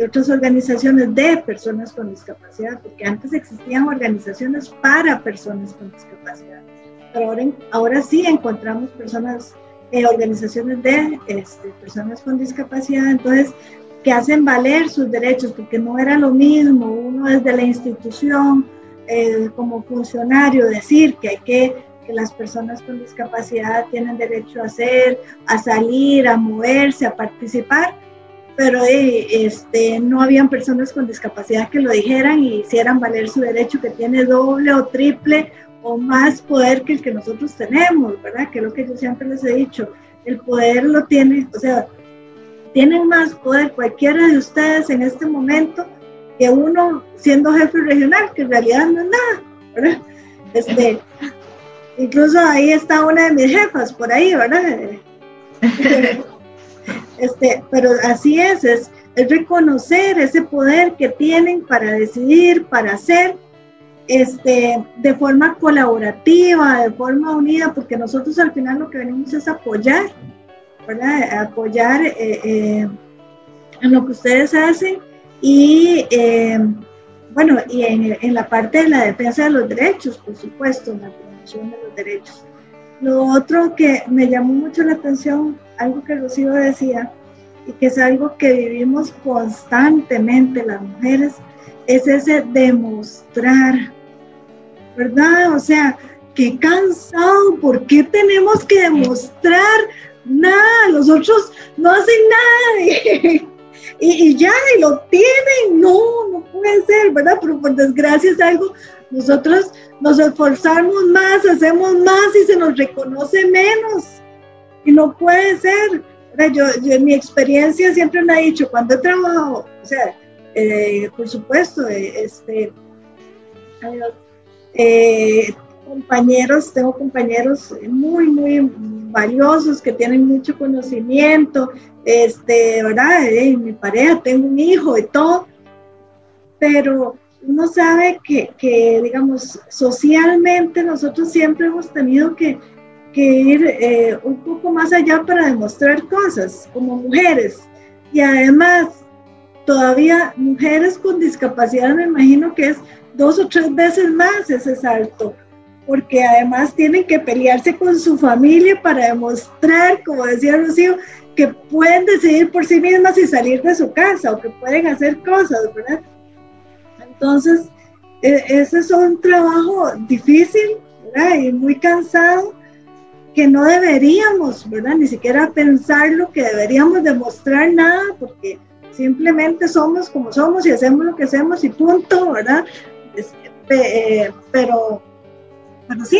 otras organizaciones de personas con discapacidad, porque antes existían organizaciones para personas con discapacidad, pero ahora, ahora sí encontramos personas, eh, organizaciones de este, personas con discapacidad, entonces que hacen valer sus derechos, porque no era lo mismo uno desde la institución como funcionario decir que hay que que las personas con discapacidad tienen derecho a hacer, a salir, a moverse, a participar, pero eh, este, no habían personas con discapacidad que lo dijeran y hicieran valer su derecho que tiene doble o triple o más poder que el que nosotros tenemos, ¿verdad? Que es lo que yo siempre les he dicho, el poder lo tiene, o sea, tienen más poder cualquiera de ustedes en este momento que uno siendo jefe regional, que en realidad no es nada, ¿verdad? Este, incluso ahí está una de mis jefas por ahí, ¿verdad? este, pero así es, es, es reconocer ese poder que tienen para decidir, para hacer, este, de forma colaborativa, de forma unida, porque nosotros al final lo que venimos es apoyar, ¿verdad? Apoyar eh, eh, en lo que ustedes hacen y, eh, bueno, y en, en, la parte de la defensa de los derechos, por supuesto, la promoción de los derechos. Lo otro que me llamó mucho la atención, algo que Rocío decía, y que es algo que vivimos constantemente las mujeres, es ese demostrar, ¿verdad? O sea, qué cansado, ¿por qué tenemos que demostrar nada, los otros no hacen nada y, ya, y lo tienen, no, no puede ser, ¿verdad? Pero por desgracia es algo, nosotros nos esforzamos más, hacemos más y se nos reconoce menos y no puede ser. Yo, en mi experiencia siempre me he dicho, cuando he trabajado, o sea, eh, por supuesto, eh, este, eh, compañeros, tengo compañeros muy, muy valiosos que tienen mucho conocimiento, este, ¿verdad? Mi pareja tengo un hijo y todo, pero uno sabe que, que digamos, socialmente nosotros siempre hemos tenido que, que ir eh, un poco más allá para demostrar cosas como mujeres. Y además, todavía mujeres con discapacidad me imagino que es dos o tres veces más ese salto porque además tienen que pelearse con su familia para demostrar, como decía Rocío, que pueden decidir por sí mismas y salir de su casa o que pueden hacer cosas, ¿verdad? Entonces, e, ese es un trabajo difícil, ¿verdad? Y muy cansado, que no deberíamos, ¿verdad? Ni siquiera pensar lo que deberíamos demostrar nada, porque simplemente somos como somos y hacemos lo que hacemos y punto, ¿verdad? Eh, pero pero sí,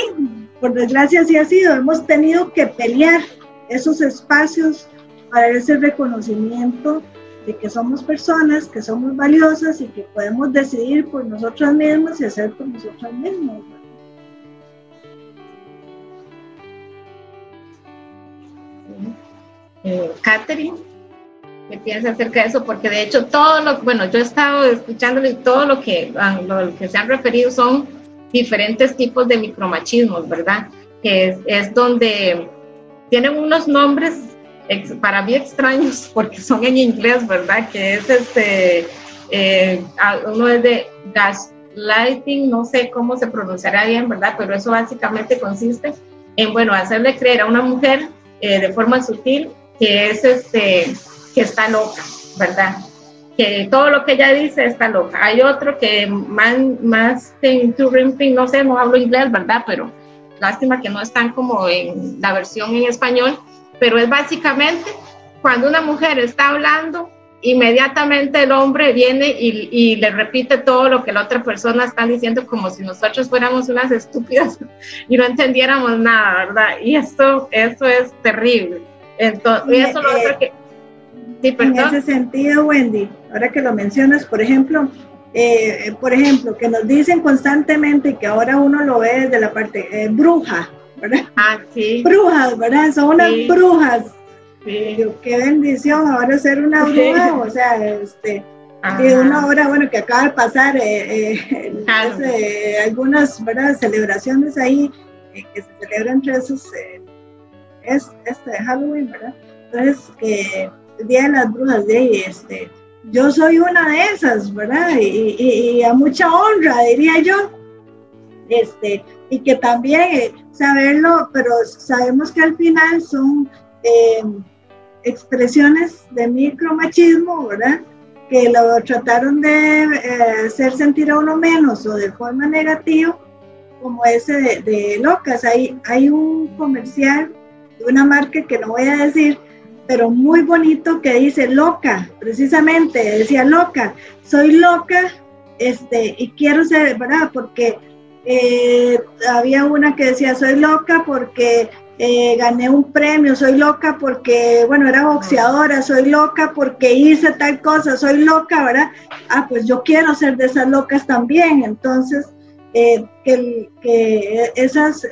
por desgracia así ha sido, hemos tenido que pelear esos espacios para ese reconocimiento de que somos personas, que somos valiosas y que podemos decidir por nosotras mismas y hacer por nosotras mismas. Eh, Catherine, ¿qué piensas acerca de eso? Porque de hecho todo lo, bueno, yo he estado escuchándole y todo lo que, lo que se han referido son diferentes tipos de micromachismos, ¿verdad? Que es, es donde tienen unos nombres para mí extraños porque son en inglés, ¿verdad? Que es este, eh, uno es de gaslighting, no sé cómo se pronunciará bien, ¿verdad? Pero eso básicamente consiste en, bueno, hacerle creer a una mujer eh, de forma sutil que es este, que está loca, ¿verdad? Que todo lo que ella dice está loca. Hay otro que más, más no sé, no hablo inglés, ¿verdad? Pero lástima que no están como en la versión en español, pero es básicamente cuando una mujer está hablando, inmediatamente el hombre viene y, y, le repite todo lo que la otra persona está diciendo como si nosotros fuéramos unas estúpidas y no entendiéramos nada, ¿verdad? Y esto, esto es terrible. Entonces, y eso lo otro eh, que... Sí, en ese sentido, Wendy, ahora que lo mencionas, por ejemplo, eh, por ejemplo, que nos dicen constantemente que ahora uno lo ve desde la parte eh, bruja, ¿verdad? Ah, sí. Brujas, ¿verdad? Son unas brujas. Sí. qué bendición ahora ser una bruja, o sea, este, y una hora, bueno, que acaba de pasar algunas ¿verdad? celebraciones ahí que se celebran entre esos es este Halloween, ¿verdad? Entonces, que el Día de las Brujas de este, yo soy una de esas, ¿verdad? Y, a mucha honra, diría yo. Este, y que también eh, saberlo, pero sabemos que al final son eh, expresiones de micromachismo, ¿verdad? Que lo trataron de eh, hacer sentir a uno menos o de forma negativa, como ese de, locas. Hay, hay un comercial de una marca que no voy a decir, pero muy bonito que dice loca, precisamente, decía loca, soy loca, este, y quiero ser, ¿verdad? Porque eh, había una que decía, soy loca porque eh, gané un premio, soy loca porque, bueno, era boxeadora, soy loca porque hice tal cosa, soy loca, ¿verdad? Ah, pues yo quiero ser de esas locas también, entonces, eh, que, que, esas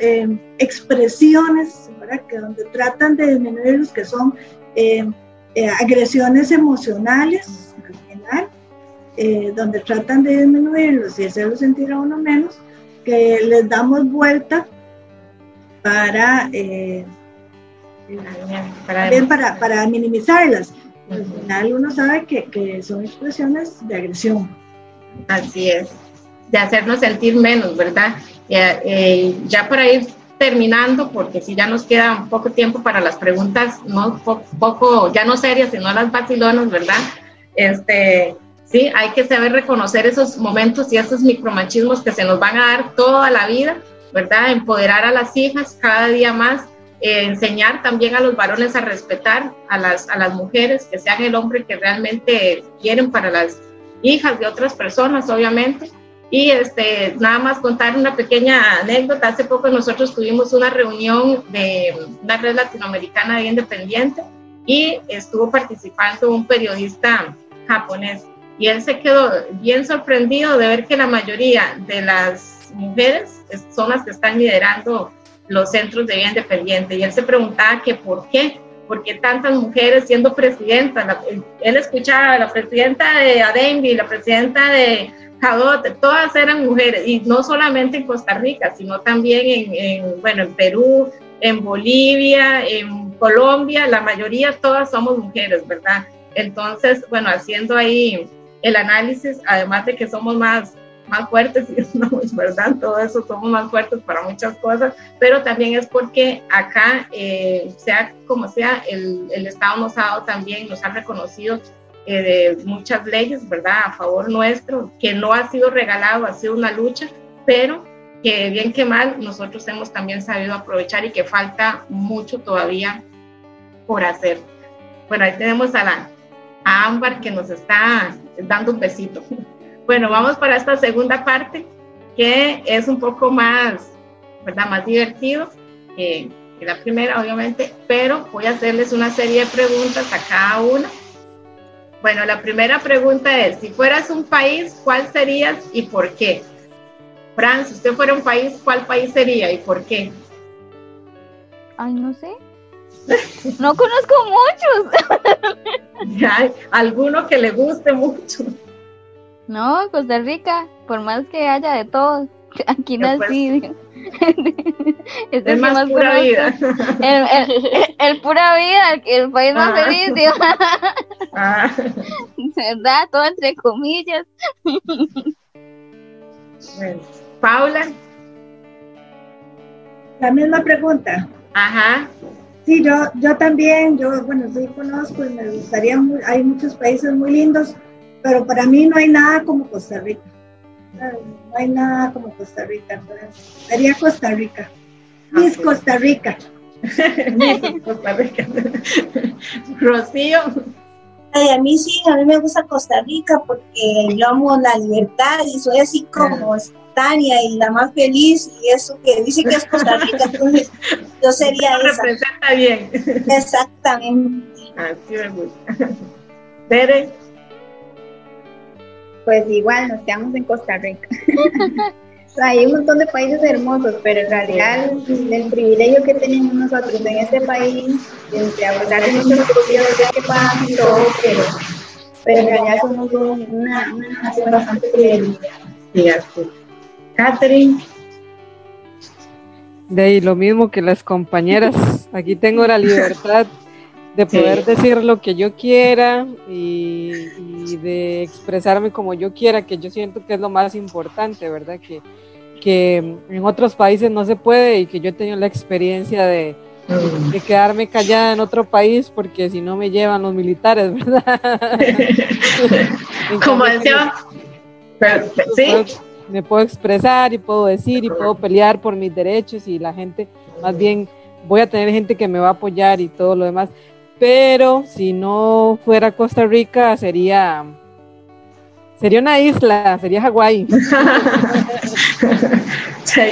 expresiones, ¿verdad? Que donde tratan de disminuir los que son eh, eh, agresiones emocionales, eh, donde tratan de disminuirlos y hacerlos sentir a uno menos, que les damos vuelta para, para, para, minimizarlas. Al final uno sabe que, que son expresiones de agresión. Así es, de hacernos sentir menos, ¿verdad? ya para ir terminando, porque si ya nos queda poco tiempo para las preguntas, no poco, ya no serias, sino las vacilonas, ¿verdad? Este, sí, hay que saber reconocer esos momentos y esos micromachismos que se nos van a dar toda la vida, ¿verdad? Empoderar a las hijas cada día más, eh, enseñar también a los varones a respetar a las, a las mujeres, que sean el hombre que realmente quieren para las hijas de otras personas, obviamente y este, nada más contar una pequeña anécdota. Hace poco nosotros tuvimos una reunión de una red latinoamericana de independiente y estuvo participando un periodista japonés. Y él se quedó bien sorprendido de ver que la mayoría de las mujeres son las que están liderando los centros de vida independiente. Y él se preguntaba que por qué, por qué tantas mujeres siendo presidentas. él escuchaba a la presidenta de Adembi, la presidenta de todas eran mujeres, y no solamente en Costa Rica, sino también en, bueno, en Perú, en Bolivia, en Colombia, la mayoría todas somos mujeres, ¿verdad? Entonces, bueno, haciendo ahí el análisis, además de que somos más, más fuertes, ¿verdad? Todo eso somos más fuertes para muchas cosas, pero también es porque acá, eh, sea como sea, el, el Estado nos ha dado también, nos ha reconocido eh, de muchas leyes, ¿verdad?, a favor nuestro, que no ha sido regalado, ha sido una lucha, pero que bien que mal nosotros hemos también sabido aprovechar y que falta mucho todavía por hacer. Bueno, ahí tenemos a la a Ámbar que nos está dando un besito. Bueno, vamos para esta segunda parte que es un poco más ¿verdad? Más divertido que la primera, obviamente, pero voy a hacerles una serie de preguntas a cada una. Bueno, la primera pregunta es, si fueras un país, ¿cuál serías y por qué? Fran, si usted fuera un país, ¿cuál país sería y por qué? Ay, no sé. No conozco muchos. Hay alguno que le guste mucho. No, Costa Rica, por más que haya de todos. Aquí nací. Este es más, pura vida. El, pura vida, el, país más ah. feliz. Ah. ¿Verdad? Todo entre comillas. Paula. La misma pregunta. Ajá. Sí, yo, yo también, yo, bueno, sí conozco y me gustaría, hay muchos países muy lindos, pero para mí no hay nada como Costa Rica. No hay nada como Costa Rica. Sería Costa Rica. Miss Costa Rica. Miss Costa Rica. Rocío. a mí sí, a mí me gusta Costa Rica porque yo amo la libertad y soy así como espontánea y la más feliz y eso que dice que es Costa Rica, entonces yo sería esa. representa bien. Exactamente. Así me gusta. Tere pues igual nos quedamos en Costa Rica. hay un montón de países hermosos, pero en realidad el privilegio que tenemos nosotros en este país, de a pesar de muchos privilegios que pasan y todo, pero, pero en realidad somos una, una nación bastante privilegiada. Catherine. De ahí lo mismo que las compañeras, aquí tengo la libertad de poder decir lo que yo quiera y, de expresarme como yo quiera, que yo siento que es lo más importante, ¿verdad? Que, que en otros países no se puede y que yo he tenido la experiencia de, de quedarme callada en otro país porque si no me llevan los militares, ¿verdad? como decía, sí. me puedo expresar y puedo decir y puedo pelear por mis derechos y la gente, más bien voy a tener gente que me va a apoyar y todo lo demás pero si no fuera Costa Rica sería sería una isla, sería Hawái.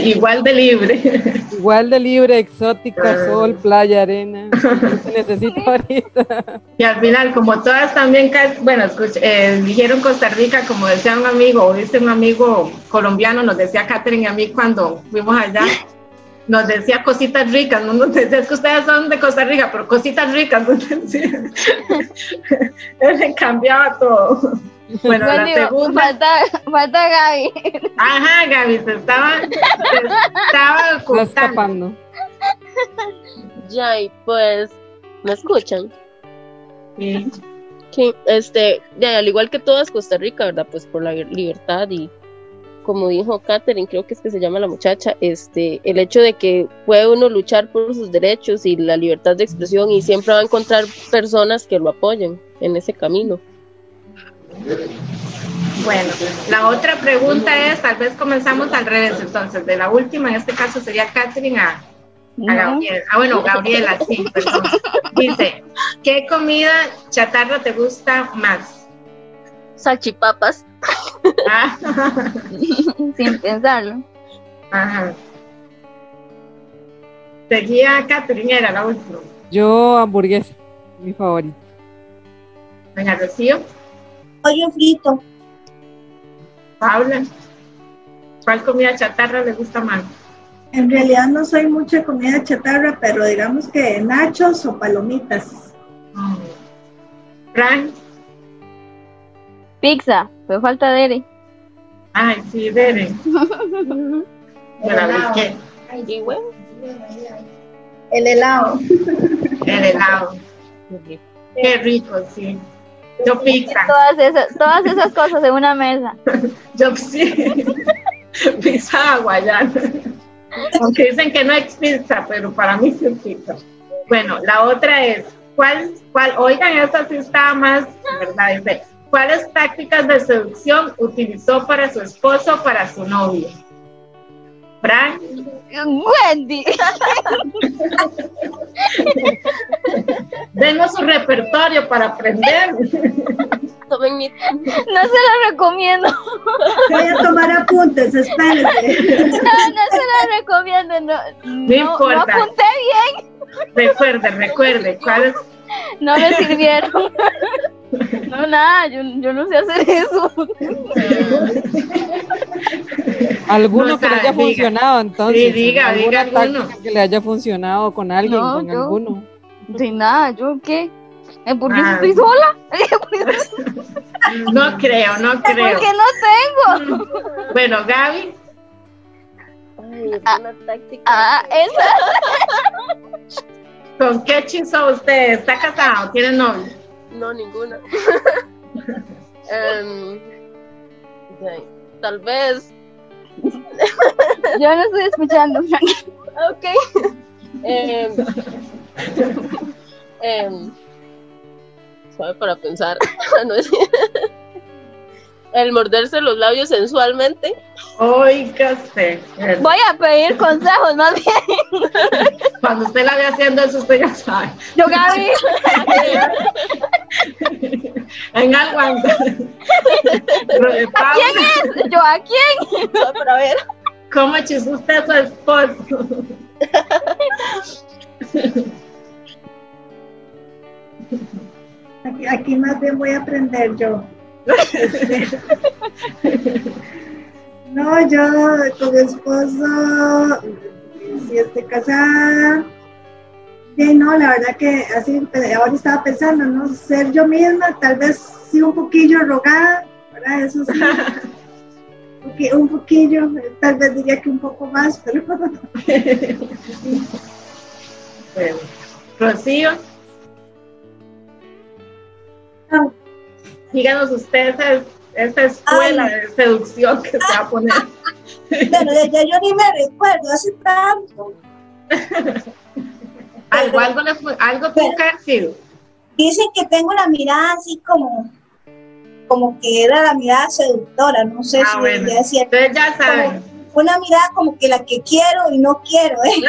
Igual de libre. Igual de libre, exótica, sol, playa, arena. necesito ahorita. Y al final, como todas también, bueno, eh, dijeron Costa Rica, como decía un amigo, o dice un amigo colombiano, nos decía Catherine y a mí cuando fuimos allá, nos decía cositas ricas, no nos decía, es que ustedes son de Costa Rica, pero cositas ricas, nos decía. Él cambiaba todo. Bueno, la segunda. Falta, falta Gaby. Ajá, Gaby, se estaba, se estaba ocultando. Ya, y pues, ¿me escuchan? Sí. Que, este, ya, al igual que todas Costa Rica, ¿verdad? Pues por la libertad y como dijo Katherine, creo que es que se llama la muchacha, este, el hecho de que puede uno luchar por sus derechos y la libertad de expresión y siempre va a encontrar personas que lo apoyen en ese camino. Bueno, la otra pregunta es, tal vez comenzamos al revés, entonces, de la última, en este caso sería Katherine a, Gabriela. Ah, bueno, Gabriela, sí, perdón. Dice, ¿qué comida chatarra te gusta más? Salchipapas. Ah. Sin pensarlo. Ajá. Seguía Catherine, era la última. Yo hamburguesa, mi favorito. Doña Rocío. Pollo frito. Paula. ¿Cuál comida chatarra le gusta más? En realidad no soy mucho de comida chatarra, pero digamos que nachos o palomitas. Frank. Pizza, pero falta Dere. Ay, sí, Dere. ¿qué? El helado. El helado. Qué rico, sí. Yo pizza. Todas esas, todas esas cosas en una mesa. Yo sí. pizza hawaiana. Aunque dicen que no es pizza, pero para mí sí es pizza. Bueno, la otra es, ¿cuál, cuál, oigan, esta sí está más, ¿verdad? Dice, ¿Cuáles tácticas de seducción utilizó para su esposo o para su novio? Frank. Wendy. Denos su repertorio para aprender. No se la recomiendo. Voy a tomar apuntes, espérense. No, no se la recomiendo. No, no, importa. No apunté bien. Recuerde, recuerde, ¿cuál es? No me sirvieron. No, nada, yo, yo no sé hacer eso. Alguno No que le haya diga. funcionado, entonces. Sí, diga, diga alguno. que le haya funcionado con alguien, No, con yo- alguno. Sin nada, ¿yo qué? ¿Eh, ¿Por qué Ah. estoy sola? ¿Por No creo, no creo. qué no tengo? Bueno, Gaby, Ay, una táctica. Ah, esa. ¿con qué hechizo usted está casado? ¿Tiene novio? No, ninguna. Em, ok, tal vez. Yo no estoy escuchando, Frank. Ok. Suave para pensar. No es- El morderse los labios sensualmente. Óigase. Voy a pedir consejos, más bien. Cuando usted la ve haciendo eso, usted ya sabe. Yo, Gaby. En algo antes. Pau, ¿Quién es? ¿Yo a quién? Para ver. ¿Cómo hechizó usted a su esposo? Aquí, aquí más bien voy a aprender yo. No, yo con mi esposo, si estoy casada, bien, no, la verdad que así, eh, ahora estaba pensando, ¿no? Ser yo misma, tal vez sí un poquillo rogada, ¿verdad? Eso sí. Porque un poquillo, tal vez diría que un poco más, pero Bueno, Rocío, no, díganos usted esa, esa escuela de seducción que se va a poner. Pero ya yo ni me recuerdo, hace tanto. Algo, algo, le fue- algo tuvo que haber sido. Dicen que tengo la mirada así como, como que era la mirada seductora, no sé Ah, si bueno. ya es cierto. Ustedes ya saben. Una mirada como que la que quiero y no quiero, ¿eh?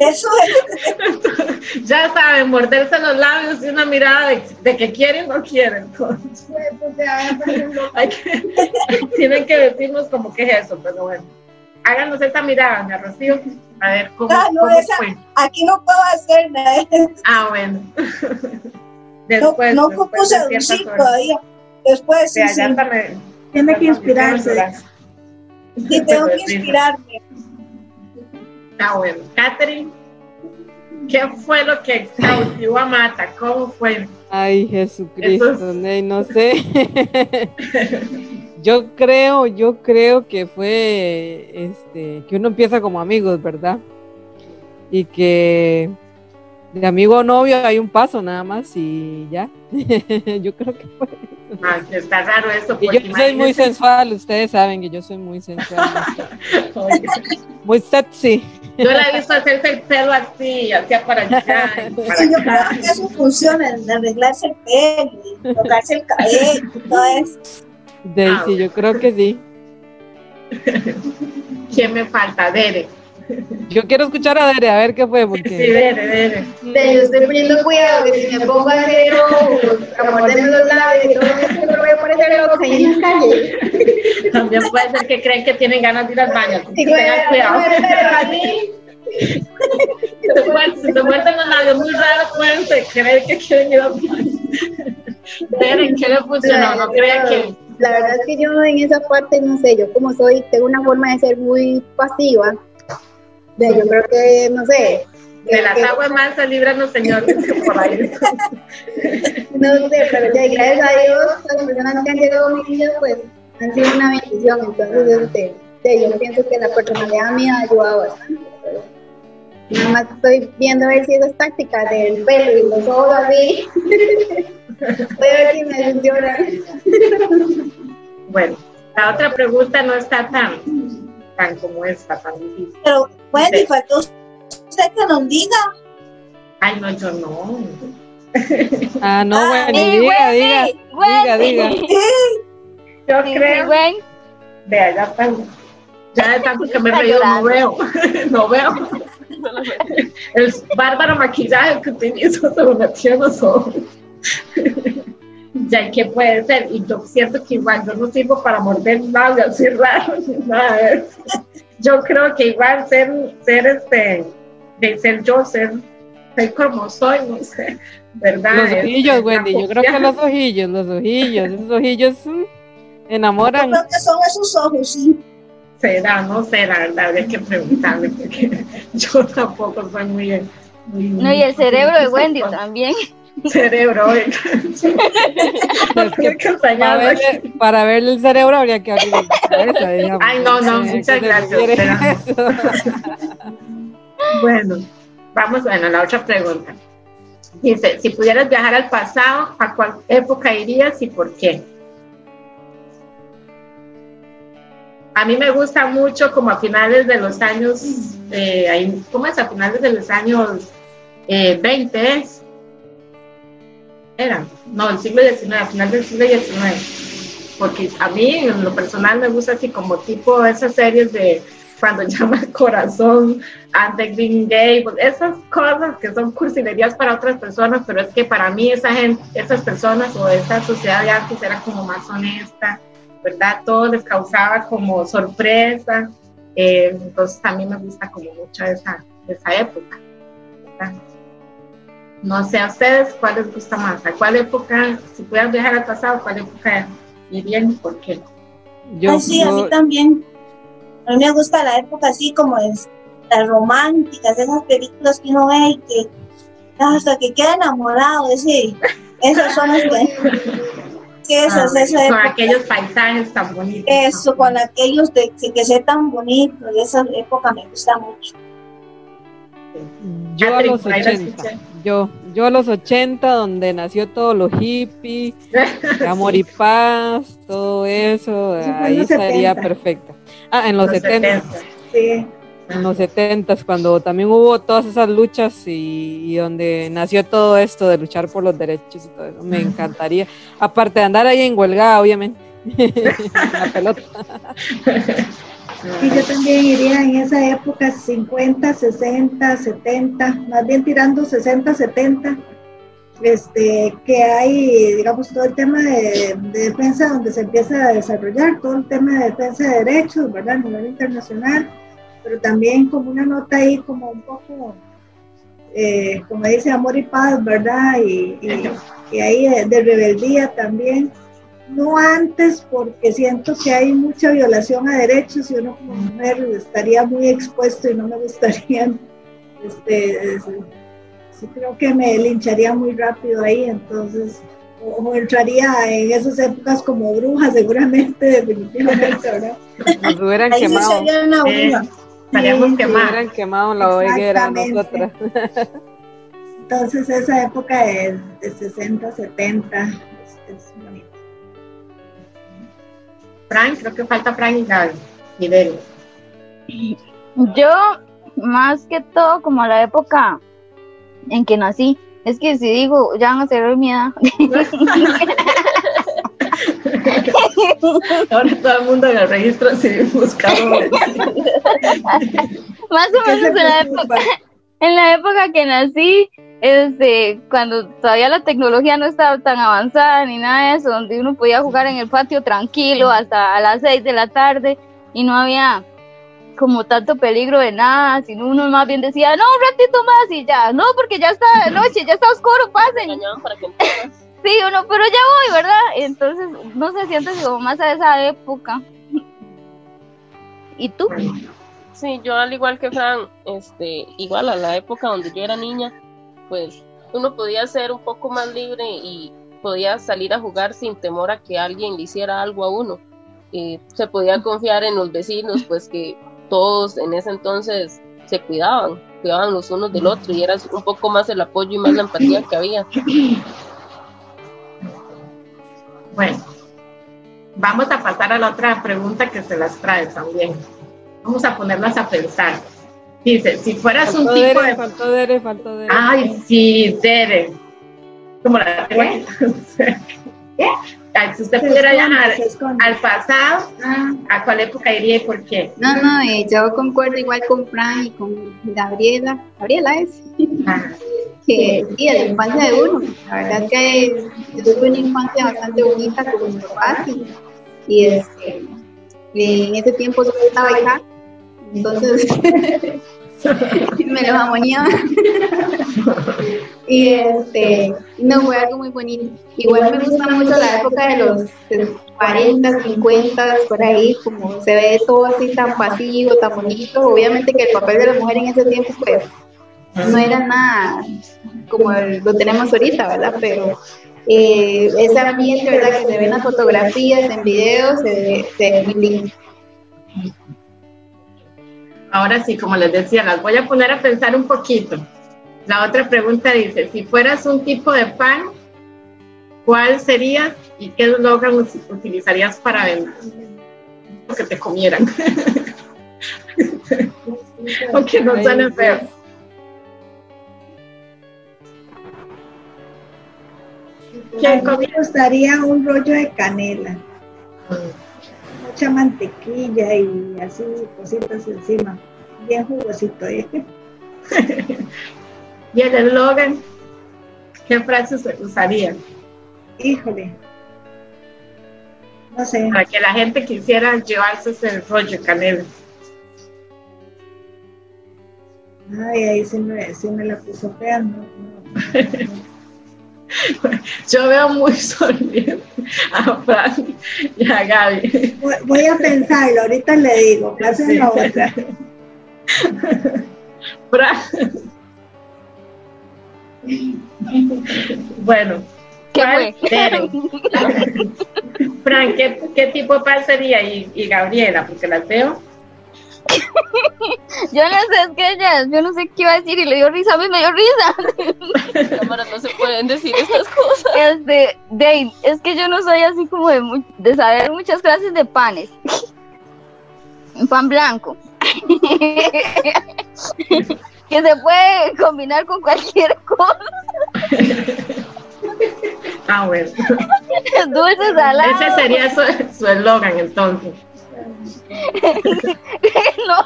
Eso es. Ya saben, morderse los labios y una mirada de, de que quieren o no quieren. Entonces, hay que- tienen que decirnos como que es eso, pero bueno. Háganos esa mirada, doña Rocío, a ver cómo, Ah, no, cómo esa- fue. Aquí no puedo hacer nada. Ah, bueno. No, Después, no después puedo de ciertas seducir todavía. Después sí, tiene que inspirarse. sí, tengo que inspirarme. Ah, bueno. Catherine, ¿qué fue lo que cautivó a Mata? ¿Cómo fue? Ay, Jesucristo, es- no sé. yo creo, yo creo que fue este que uno empieza como amigos, ¿verdad? Y que de amigo a novio hay un paso nada más y ya. yo creo que fue. Ah, está raro eso. Y porque yo soy muy sensual, ustedes saben que yo soy muy sensual, muy sexy. Yo la he visto hacerse el pelo así, hacia para allá. y para Sí, yo creo acá. que eso funciona, el arreglarse el pelo, y tocarse el cabello, y todo eso. Daisy, yo creo que sí. ¿Quién me falta? Dere. Yo quiero escuchar a Dere, a ver qué fue, Sí, porque Dere, Dere. De, yo estoy poniendo cuidado que si me pongo a hacer ojos, a morderme los labios y todo eso, no voy a parecer loca ahí en la calle. También puede ser que creen que tienen ganas de ir al baño. que Y tengan cuidado. te muerden- si te muerden los labios muy raros, pueden ser- creer que quieren ir al baño. Dere, ¿qué le funcionó? No crean que. La verdad es que yo en esa parte, no sé, yo como soy, tengo una forma de ser muy pasiva. De, yo creo que, no sé. De las que- aguas mansas, líbranos, Señor, dice por ahí. No sé, pero ya, gracias a Dios, las personas que han llegado a mi vida, pues, han sido una bendición. Entonces, este, sí, yo pienso que la personalidad mía ha ayudado bastante. Nada más estoy viendo a ver si esas tácticas del pelo y los ojos así. Voy a ver si me funcionan. Bueno, la otra pregunta no está tan, tan como esta, tan difícil. Pero, bueno, y faltó usted que nos diga. Ay, no, yo no. Ah, no, Ah, bueno, Y diga, diga, Wendy, diga, diga. Wendy. Yo Sí, creo. sí, Wen. Vea, ya está. Ya de tanto que me he reído, no veo. No veo. El bárbaro maquillaje que utilizo se lo metió en los ojos. Ya qué puede ser. Y yo siento que igual yo no sirvo para morder nada, así raro, nada de eso. Yo creo que igual ser, ser este, de ser yo, ser, ser como soy, no sé, ¿verdad? Los Es- ojillos, Wendy, yo creo que los ojillos, los ojillos, esos ojillos mm, Yo enamoran. creo que son esos ojos, sí. será, no sé, la verdad, habría que preguntarle, porque yo tampoco soy muy... muy No, y el cerebro de Wendy también. Cerebro, que que para, verle, verle el cerebro habría que abrir la cabeza, digamos. Ay, no, no, ¿A qué muchas gracias? Bueno, vamos bueno, a la otra pregunta. Dice, si pudieras viajar al pasado, ¿a cuál época irías y por qué? A mí me gusta mucho como a finales de los años, eh, ¿cómo es? A finales de los años eh, 20, ¿es? Era, no, el siglo XIX, a final del siglo XIX. Porque a mí, en lo personal, me gusta así como tipo esas series de cuando llama el corazón, and the Green Gable, pues, esas cosas que son cursilerías para otras personas, pero es que para mí esa gente, esas personas o esa sociedad de antes era como más honesta, ¿verdad? Todo les causaba como sorpresa, eh, entonces mí me gusta como mucho esa, esa época, ¿verdad? No sé a ustedes cuál les gusta más, a cuál época, si pudieran viajar al pasado, cuál época irían y por qué. Yo, Ay, sí, a mí también. A mí me gusta la época así como es las románticas, esas películas que uno ve y que hasta que queda enamorado, ese, esas son las que, sí, esas, Ah, esa con época, aquellos paisajes tan bonitos. eso, con aquellos de que, que sea tan bonito, y esa época me gusta mucho. Yo a los por ahí la 80, escuché. yo, yo a los 80, donde nació todo lo hippie, amor y paz, todo eso, ahí estaría 70. perfecta. Ah, en los, Los 70, 70. Sí. en los 70, cuando también hubo todas esas luchas y, y donde nació todo esto de luchar por los derechos y todo eso, me encantaría. Aparte de andar ahí en huelga, obviamente, la pelota. Y yo también iría en esa época 50, 60, 70, más bien tirando 60, 70, este, que hay, digamos, todo el tema de, de defensa donde se empieza a desarrollar, todo el tema de defensa de derechos, ¿verdad? A nivel internacional, pero también como una nota ahí como un poco, eh, como dice, amor y paz, ¿verdad? Y, y, ahí de rebeldía también no antes porque siento que hay mucha violación a derechos y uno como mujer estaría muy expuesto y no me gustaría, este, es- sí creo que me lincharía muy rápido ahí, entonces, o, o entraría en esas épocas como bruja seguramente, definitivamente, ¿verdad? Nos hubieran Ahí quemado, sería una Eh, bruja. estaríamos Sí, nos quemados. hubieran quemado la hoguera nosotras. Entonces esa época de, de 60, 70 es, es bonita. Frank, creo que falta Frank y Gaby. Y Deli. Yo, más que todo, como la época en que nací. Es que si digo, ya van a ser mi edad. Ahora todo el mundo en el registro civil buscando. Más o ¿Qué menos en la época, en la época que nací, este, cuando todavía la tecnología no estaba tan avanzada ni nada de eso, donde uno podía jugar en el patio tranquilo hasta a las 6 de la tarde y no había como tanto peligro de nada, sino uno más bien decía, no, un ratito más y ya, no, porque ya está de noche, ya está oscuro, pasen. Sí, uno, pero ya voy, ¿verdad? Entonces, no se siente como más a esa época. ¿Y tú? Sí, yo al igual que Fran, este, igual a la época donde yo era niña, pues uno podía ser un poco más libre y podía salir a jugar sin temor a que alguien le hiciera algo a uno. Y se podía confiar en los vecinos, pues que todos en ese entonces se cuidaban, cuidaban los unos del otro y era un poco más el apoyo y más la empatía que había. Bueno, vamos a pasar a la otra pregunta que se las trae también. Vamos a ponerlas a pensar. Dice, si fueras un tipo Dere, de... faltó Dere, faltó Dere. Ay, sí, Tere. Como la tengo aquí. Ay, Si usted Se pudiera esconde. al pasado, Ah, ¿a cuál época iría y por qué? no, no, eh, yo concuerdo igual con Fran y con Gabriela. Gabriela es. Ah, que sí, de la infancia de uno. La verdad es que yo tuve una infancia bastante bonita con mis papás y, y este, en ese tiempo yo estaba acá, entonces me lo amoñaba. y este, no, fue algo muy bonito. Igual me gusta mucho la época de los 40, 50, por ahí, como se ve todo así tan pasivo, tan bonito. Obviamente que el papel de la mujer en ese tiempo, pues, no era nada como lo tenemos ahorita, ¿verdad? Pero eh, ese ambiente, ¿verdad? Que se ven las fotografías, en videos, se, se ve. Ahora sí, como les decía, las voy a poner a pensar un poquito. La otra pregunta dice, si fueras un tipo de pan, ¿cuál serías y qué eslogan utilizarías para vender? Que te comieran. Aunque no suene feo. ¿Quién me gustaría un rollo de canela. Mucha mantequilla y así cositas encima. Bien jugosito. ¿eh? y el eslogan, ¿qué frases usaría? Híjole. No sé. Para que la gente quisiera llevarse ese rollo canela. Ay, ahí se me, se me la puso fea, no, no. Yo veo muy sonriente a Fran y a Gaby. Voy a pensarlo, ahorita le digo, sí. la otra. Fran. Bueno, ¿Qué Fran, ¿qué, ¿qué, tipo de pan sería? Y, y Gabriela, porque las veo yo no sé, es que ella, yo no sé qué iba a decir y le dio risa, a mí me dio risa. Cámara, no se pueden decir estas cosas. Este, Dave, es que yo no soy así como de, de saber muchas clases de panes. Un pan blanco. que se puede combinar con cualquier cosa. Ah, bueno. Dulce, salado. Ese sería su eslogan, entonces. No,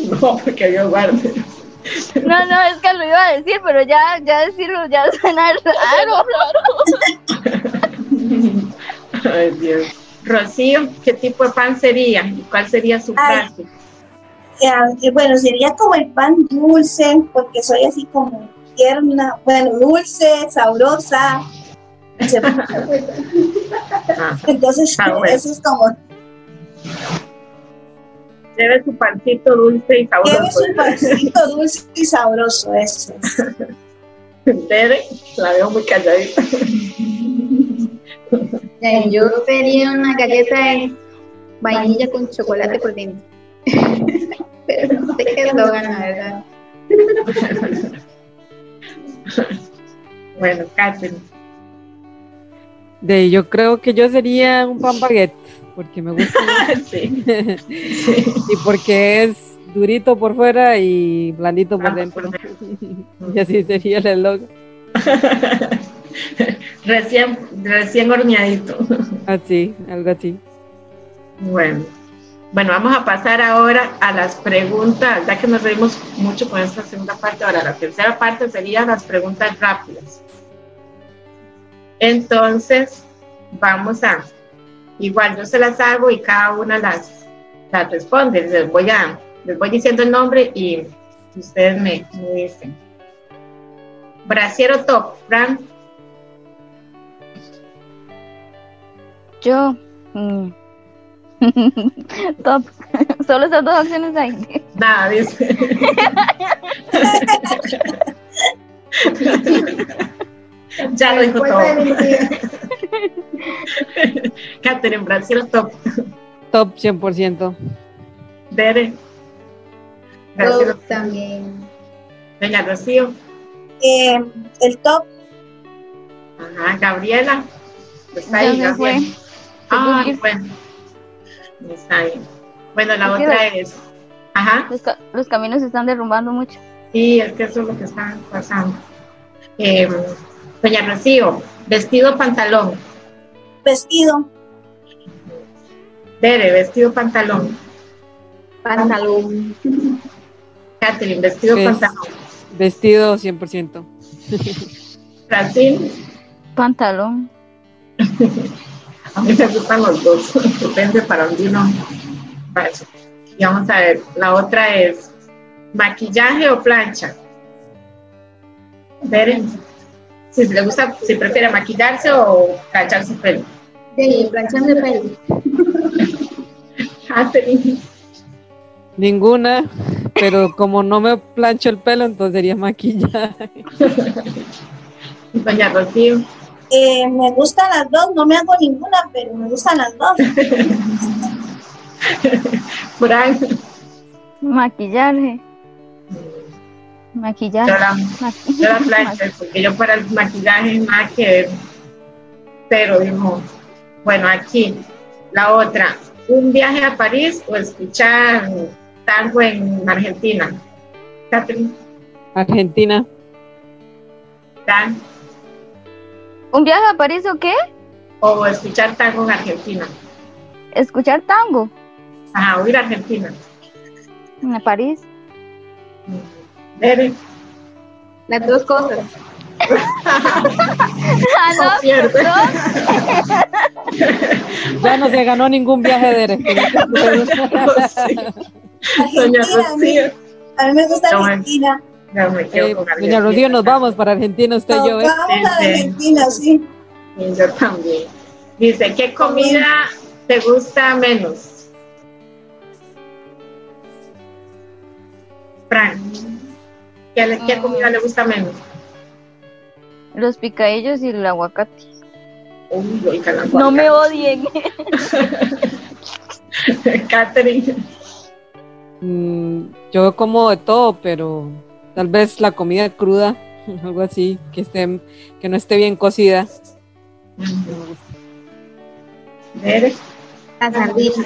no. no, porque yo guardo. No, no, es que lo iba a decir, pero ya, ya decirlo ya suena raro. Ay, Dios. Rocío, ¿qué tipo de pan sería? ¿Y cuál sería su frase? Eh, bueno, sería como el pan dulce, porque soy así como tierna, bueno, dulce, sabrosa. Entonces, ah, eso es como. Lleve su pancito dulce y sabroso. Lleve su pancito dulce y sabroso, eso. Tere, la veo muy calladita. Yo sería una galleta de vainilla con chocolate por dentro. Pero no sé qué lo gana, ¿verdad? bueno, Catherine. De, yo creo que yo sería un pan baguette, porque me gusta. sí. y porque es durito por fuera y blandito por dentro. y así sería el eslogan. recién, recién horneadito. Así, algo así. Bueno. Bueno, vamos a pasar ahora a las preguntas, ya que nos reímos mucho con esta segunda parte. Ahora, la tercera parte sería las preguntas rápidas. Entonces, vamos a, igual yo se las hago y cada una las, las responde. Les voy, a, les voy diciendo el nombre y ustedes me, dicen. Brasiero top, Fran. Yo. Mm. top. Solo esas dos opciones ahí. Nada, dice. ya lo dijo todo. Catherine, Brasil top. Top 100%. Dere. Top también. Doña Rocío. Eh, el top. Ajá, Gabriela. Está ahí, Gabriela. Ah, bueno. Está ahí. Bueno, la otra es. Ajá. Los, los, caminos se están derrumbando mucho. Sí, es que eso es lo que está pasando. Eh, Doña Rocío, vestido pantalón. Vestido. Bere, vestido pantalón. Pantalón. Catherine, vestido Es- pantalón. Vestido 100%. Francine, Pantalón. a mí me gustan los dos, depende para dónde uno. Y vamos a ver, la otra es maquillaje o plancha. Beren, si le gusta, si prefiere maquillarse o plancharse el pelo. De planchando el pelo. Catherine, Ninguna, pero como no me plancho el pelo, entonces sería maquillaje. doña Rocío, Eh, me gustan las dos, no me hago ninguna, pero me gustan las dos. Fran, Maquillaje. Yo Maquillaje. la, Maqui- yo la plancha, porque yo para el maquillaje nada que. Pero digo, bueno, aquí, la otra, un viaje a París o escuchar tango en Argentina. Catherine, Argentina. Dan, ¿Un viaje a París o qué? o escuchar tango en Argentina. Escuchar tango Ajá, o ir a Argentina. en París. Las dos cosas. Ah, no no, pierde. Ya no se ganó ningún viaje de Argentina. Doña Argentina, a mí, Rocío, a mí me gusta No, Argentina. ya me quedo Eh, con Doña. Rocío, nos vamos para Argentina, usted y yo. ¿eh? vamos a sí. Argentina, sí. Y yo también. Dice, ¿qué comida te gusta menos? Fran, ¿qué, le- qué comida le gusta menos? los picadillos y el aguacate. Uy, oiga, la No me odien. Catherine, Mm, yo como de todo, pero tal vez la comida cruda, algo así, que esté, que no esté bien cocida. Bere, La sardina.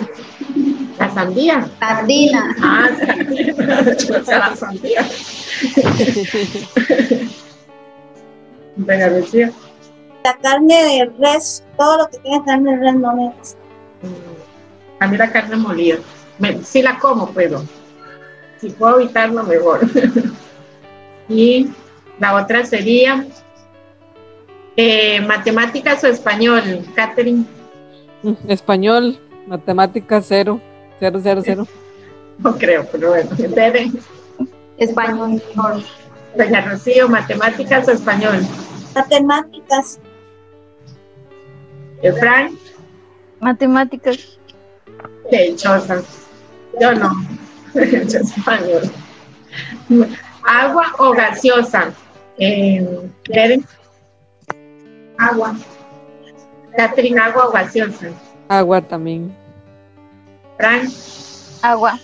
La sandía. Sardina. Ah, la sandía. Lucía. La carne de res, todo lo que tiene carne de res no me gusta. Mm, A mí la carne molida. Me, sí la como, pero si puedo evitarlo, mejor. y la otra sería eh, matemáticas o español, Catherine. Mm, Español, matemáticas cero, cero, cero, cero. No creo, pero bueno. Bere, Español. Doña Rocío, matemáticas o español. Matemáticas, Frank, Matemáticas. qué dichosa. Yo no. Yo español. Agua o gaseosa. Eh, Agua. Catherine, agua o gaseosa. Agua también. Frank, Agua.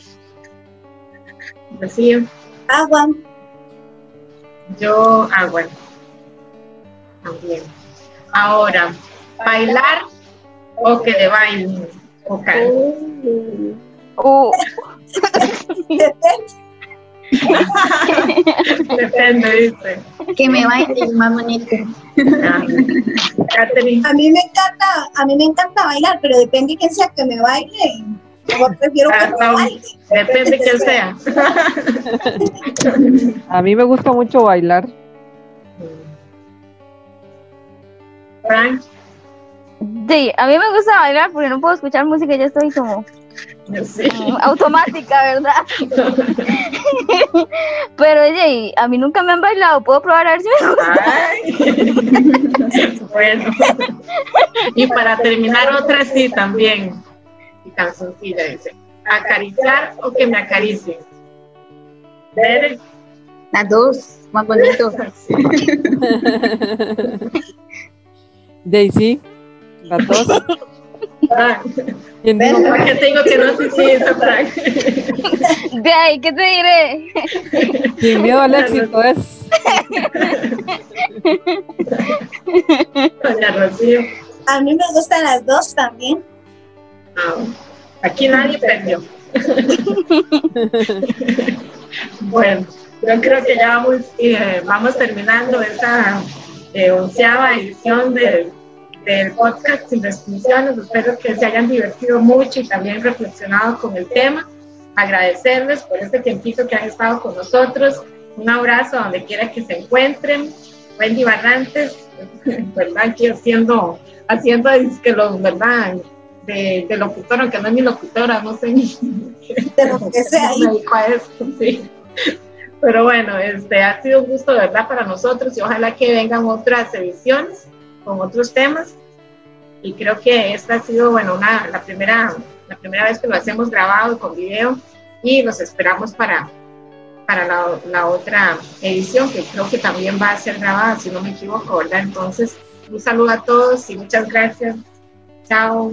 Rocío. agua, Yo agua. También. Ahora, bailar o que le bailen. O Uh, Depende, dice. Que me baile más bonito. Ah. Catherine, A mí me encanta, a mí me encanta bailar, pero depende quién sea que me baile. Yo prefiero que me Ah, depende quién sea. A mí me gusta mucho bailar. Frank, sí, a mí me gusta bailar porque no puedo escuchar música, ya estoy como sí. automática, ¿verdad? Pero oye, a mí nunca me han bailado, puedo probar a ver si me gusta. Ay. bueno. Y para terminar, otra sí también. Y canzoncilla dice: acariciar o que me acaricien. Bere, Las dos. Más bonito. Daisy, las dos. ¿Quién dijo? ¿Por qué te digo que no dice Frank? De ahí, ¿qué te diré? Sin miedo al éxito es. Doña Rocío. A mí me gustan las dos también. Aquí nadie perdió. bueno, yo creo que ya vamos, eh, vamos terminando esta eh, onceava edición del, del podcast sin restricciones. Espero que se hayan divertido mucho y también reflexionado con el tema. agradecerles por este tiempito que han estado con nosotros. Un abrazo donde quiera que se encuentren. Wendy Barrantes, ¿verdad? Aquí haciendo, haciendo que los, ¿verdad? De, de, locutora, aunque no es mi locutora, no sé ni de lo que sea. esto, sí. Pero bueno, este, ha sido un gusto, ¿verdad? Para nosotros y ojalá que vengan otras ediciones con otros temas. Y creo que esta ha sido, bueno, una, la, primera, la primera vez que lo hacemos grabado con video y los esperamos para, para la, la, otra edición, que creo que también va a ser grabada, si no me equivoco, ¿verdad? Entonces, un saludo a todos y muchas gracias. Chao.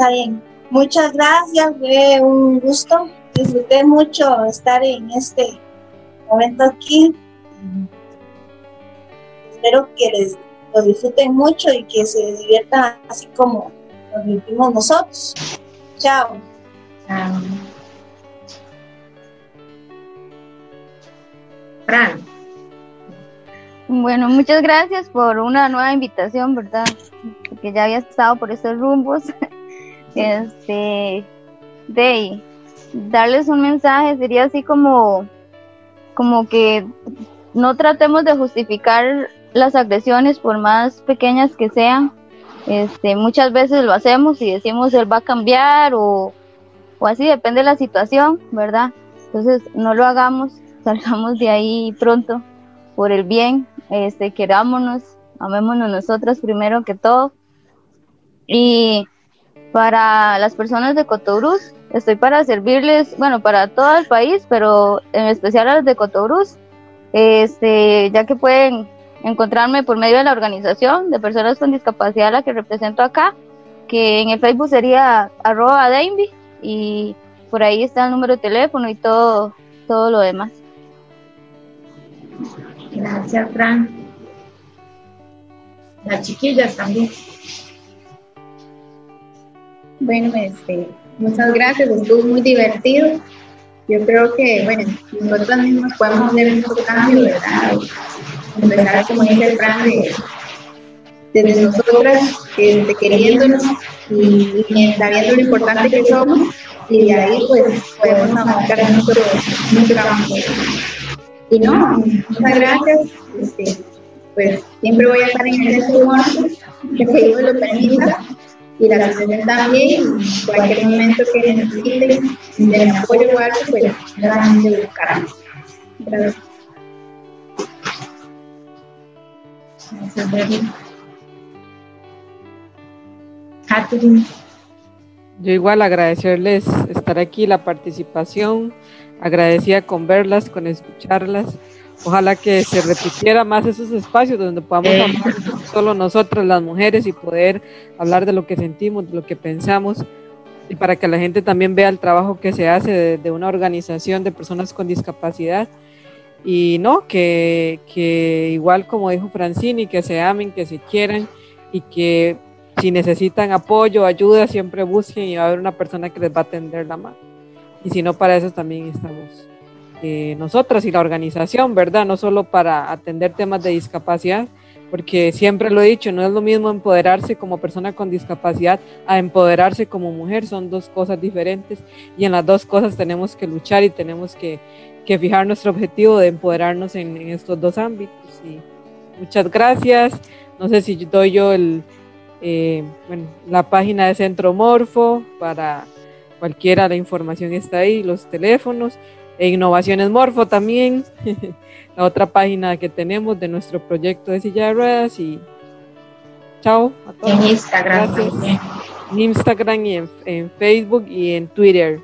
Está bien. Muchas gracias, fue un gusto. Disfruté mucho estar en este momento aquí. Espero que les lo disfruten mucho y que se diviertan así como nos divertimos nosotros. Chao. Chao. Fran. Bueno, muchas gracias por una nueva invitación, ¿verdad? Porque ya había estado por estos rumbos. Este, de darles un mensaje sería así como, como que no tratemos de justificar las agresiones por más pequeñas que sean. Este, muchas veces lo hacemos y decimos él va a cambiar o, o así, depende de la situación, ¿verdad? Entonces no lo hagamos, salgamos de ahí pronto por el bien, este, querámonos, amémonos nosotras primero que todo. Y para las personas de Cotobruz, estoy para servirles, bueno, para todo el país, pero en especial a los de Cotobruz, este, ya que pueden encontrarme por medio de la organización de personas con discapacidad la que represento acá, que en el Facebook sería arroba y por ahí está el número de teléfono y todo, todo lo demás. Gracias, Fran. Las chiquillas también. Bueno, este, muchas gracias, estuvo muy divertido. Yo creo que, bueno, nosotros mismos podemos hacer un cambio, ¿verdad? Empezar, como dice Fran, de, desde nosotras, este, queriéndonos y, sabiendo lo importante que somos, y de ahí, pues, podemos avanzar nuestro, trabajo. Y no, muchas gracias. Este, pues siempre voy a estar en el humor, que Dios lo permita y la asociación también, en cualquier momento que necesiten de apoyo o algo, pues realmente buscarán. Gracias. Gracias, Catherine. Yo igual agradecerles estar aquí, la participación, agradecida con verlas, con escucharlas Ojalá que se repitiera más esos espacios donde podamos hablar solo nosotras las mujeres y poder hablar de lo que sentimos, de lo que pensamos y para que la gente también vea el trabajo que se hace de, una organización de personas con discapacidad. Y no, que, que igual como dijo Francini, que se amen, que se quieran y que si necesitan apoyo, ayuda, siempre busquen y va a haber una persona que les va a atender la mano. Y si no, para eso también estamos eh, nosotras y la organización, ¿verdad? No solo para atender temas de discapacidad, porque siempre lo he dicho, no es lo mismo empoderarse como persona con discapacidad a empoderarse como mujer, son dos cosas diferentes y en las dos cosas tenemos que luchar y tenemos que, que fijar nuestro objetivo de empoderarnos en, estos dos ámbitos. Y muchas gracias, no sé si doy yo el, eh, bueno, la página de Centro Morfo para cualquiera, la información está ahí, los teléfonos e Innovaciones Morfo también, la otra página que tenemos de nuestro proyecto de silla de ruedas y chao a todos. En Instagram. En Instagram y en, Facebook y en Twitter.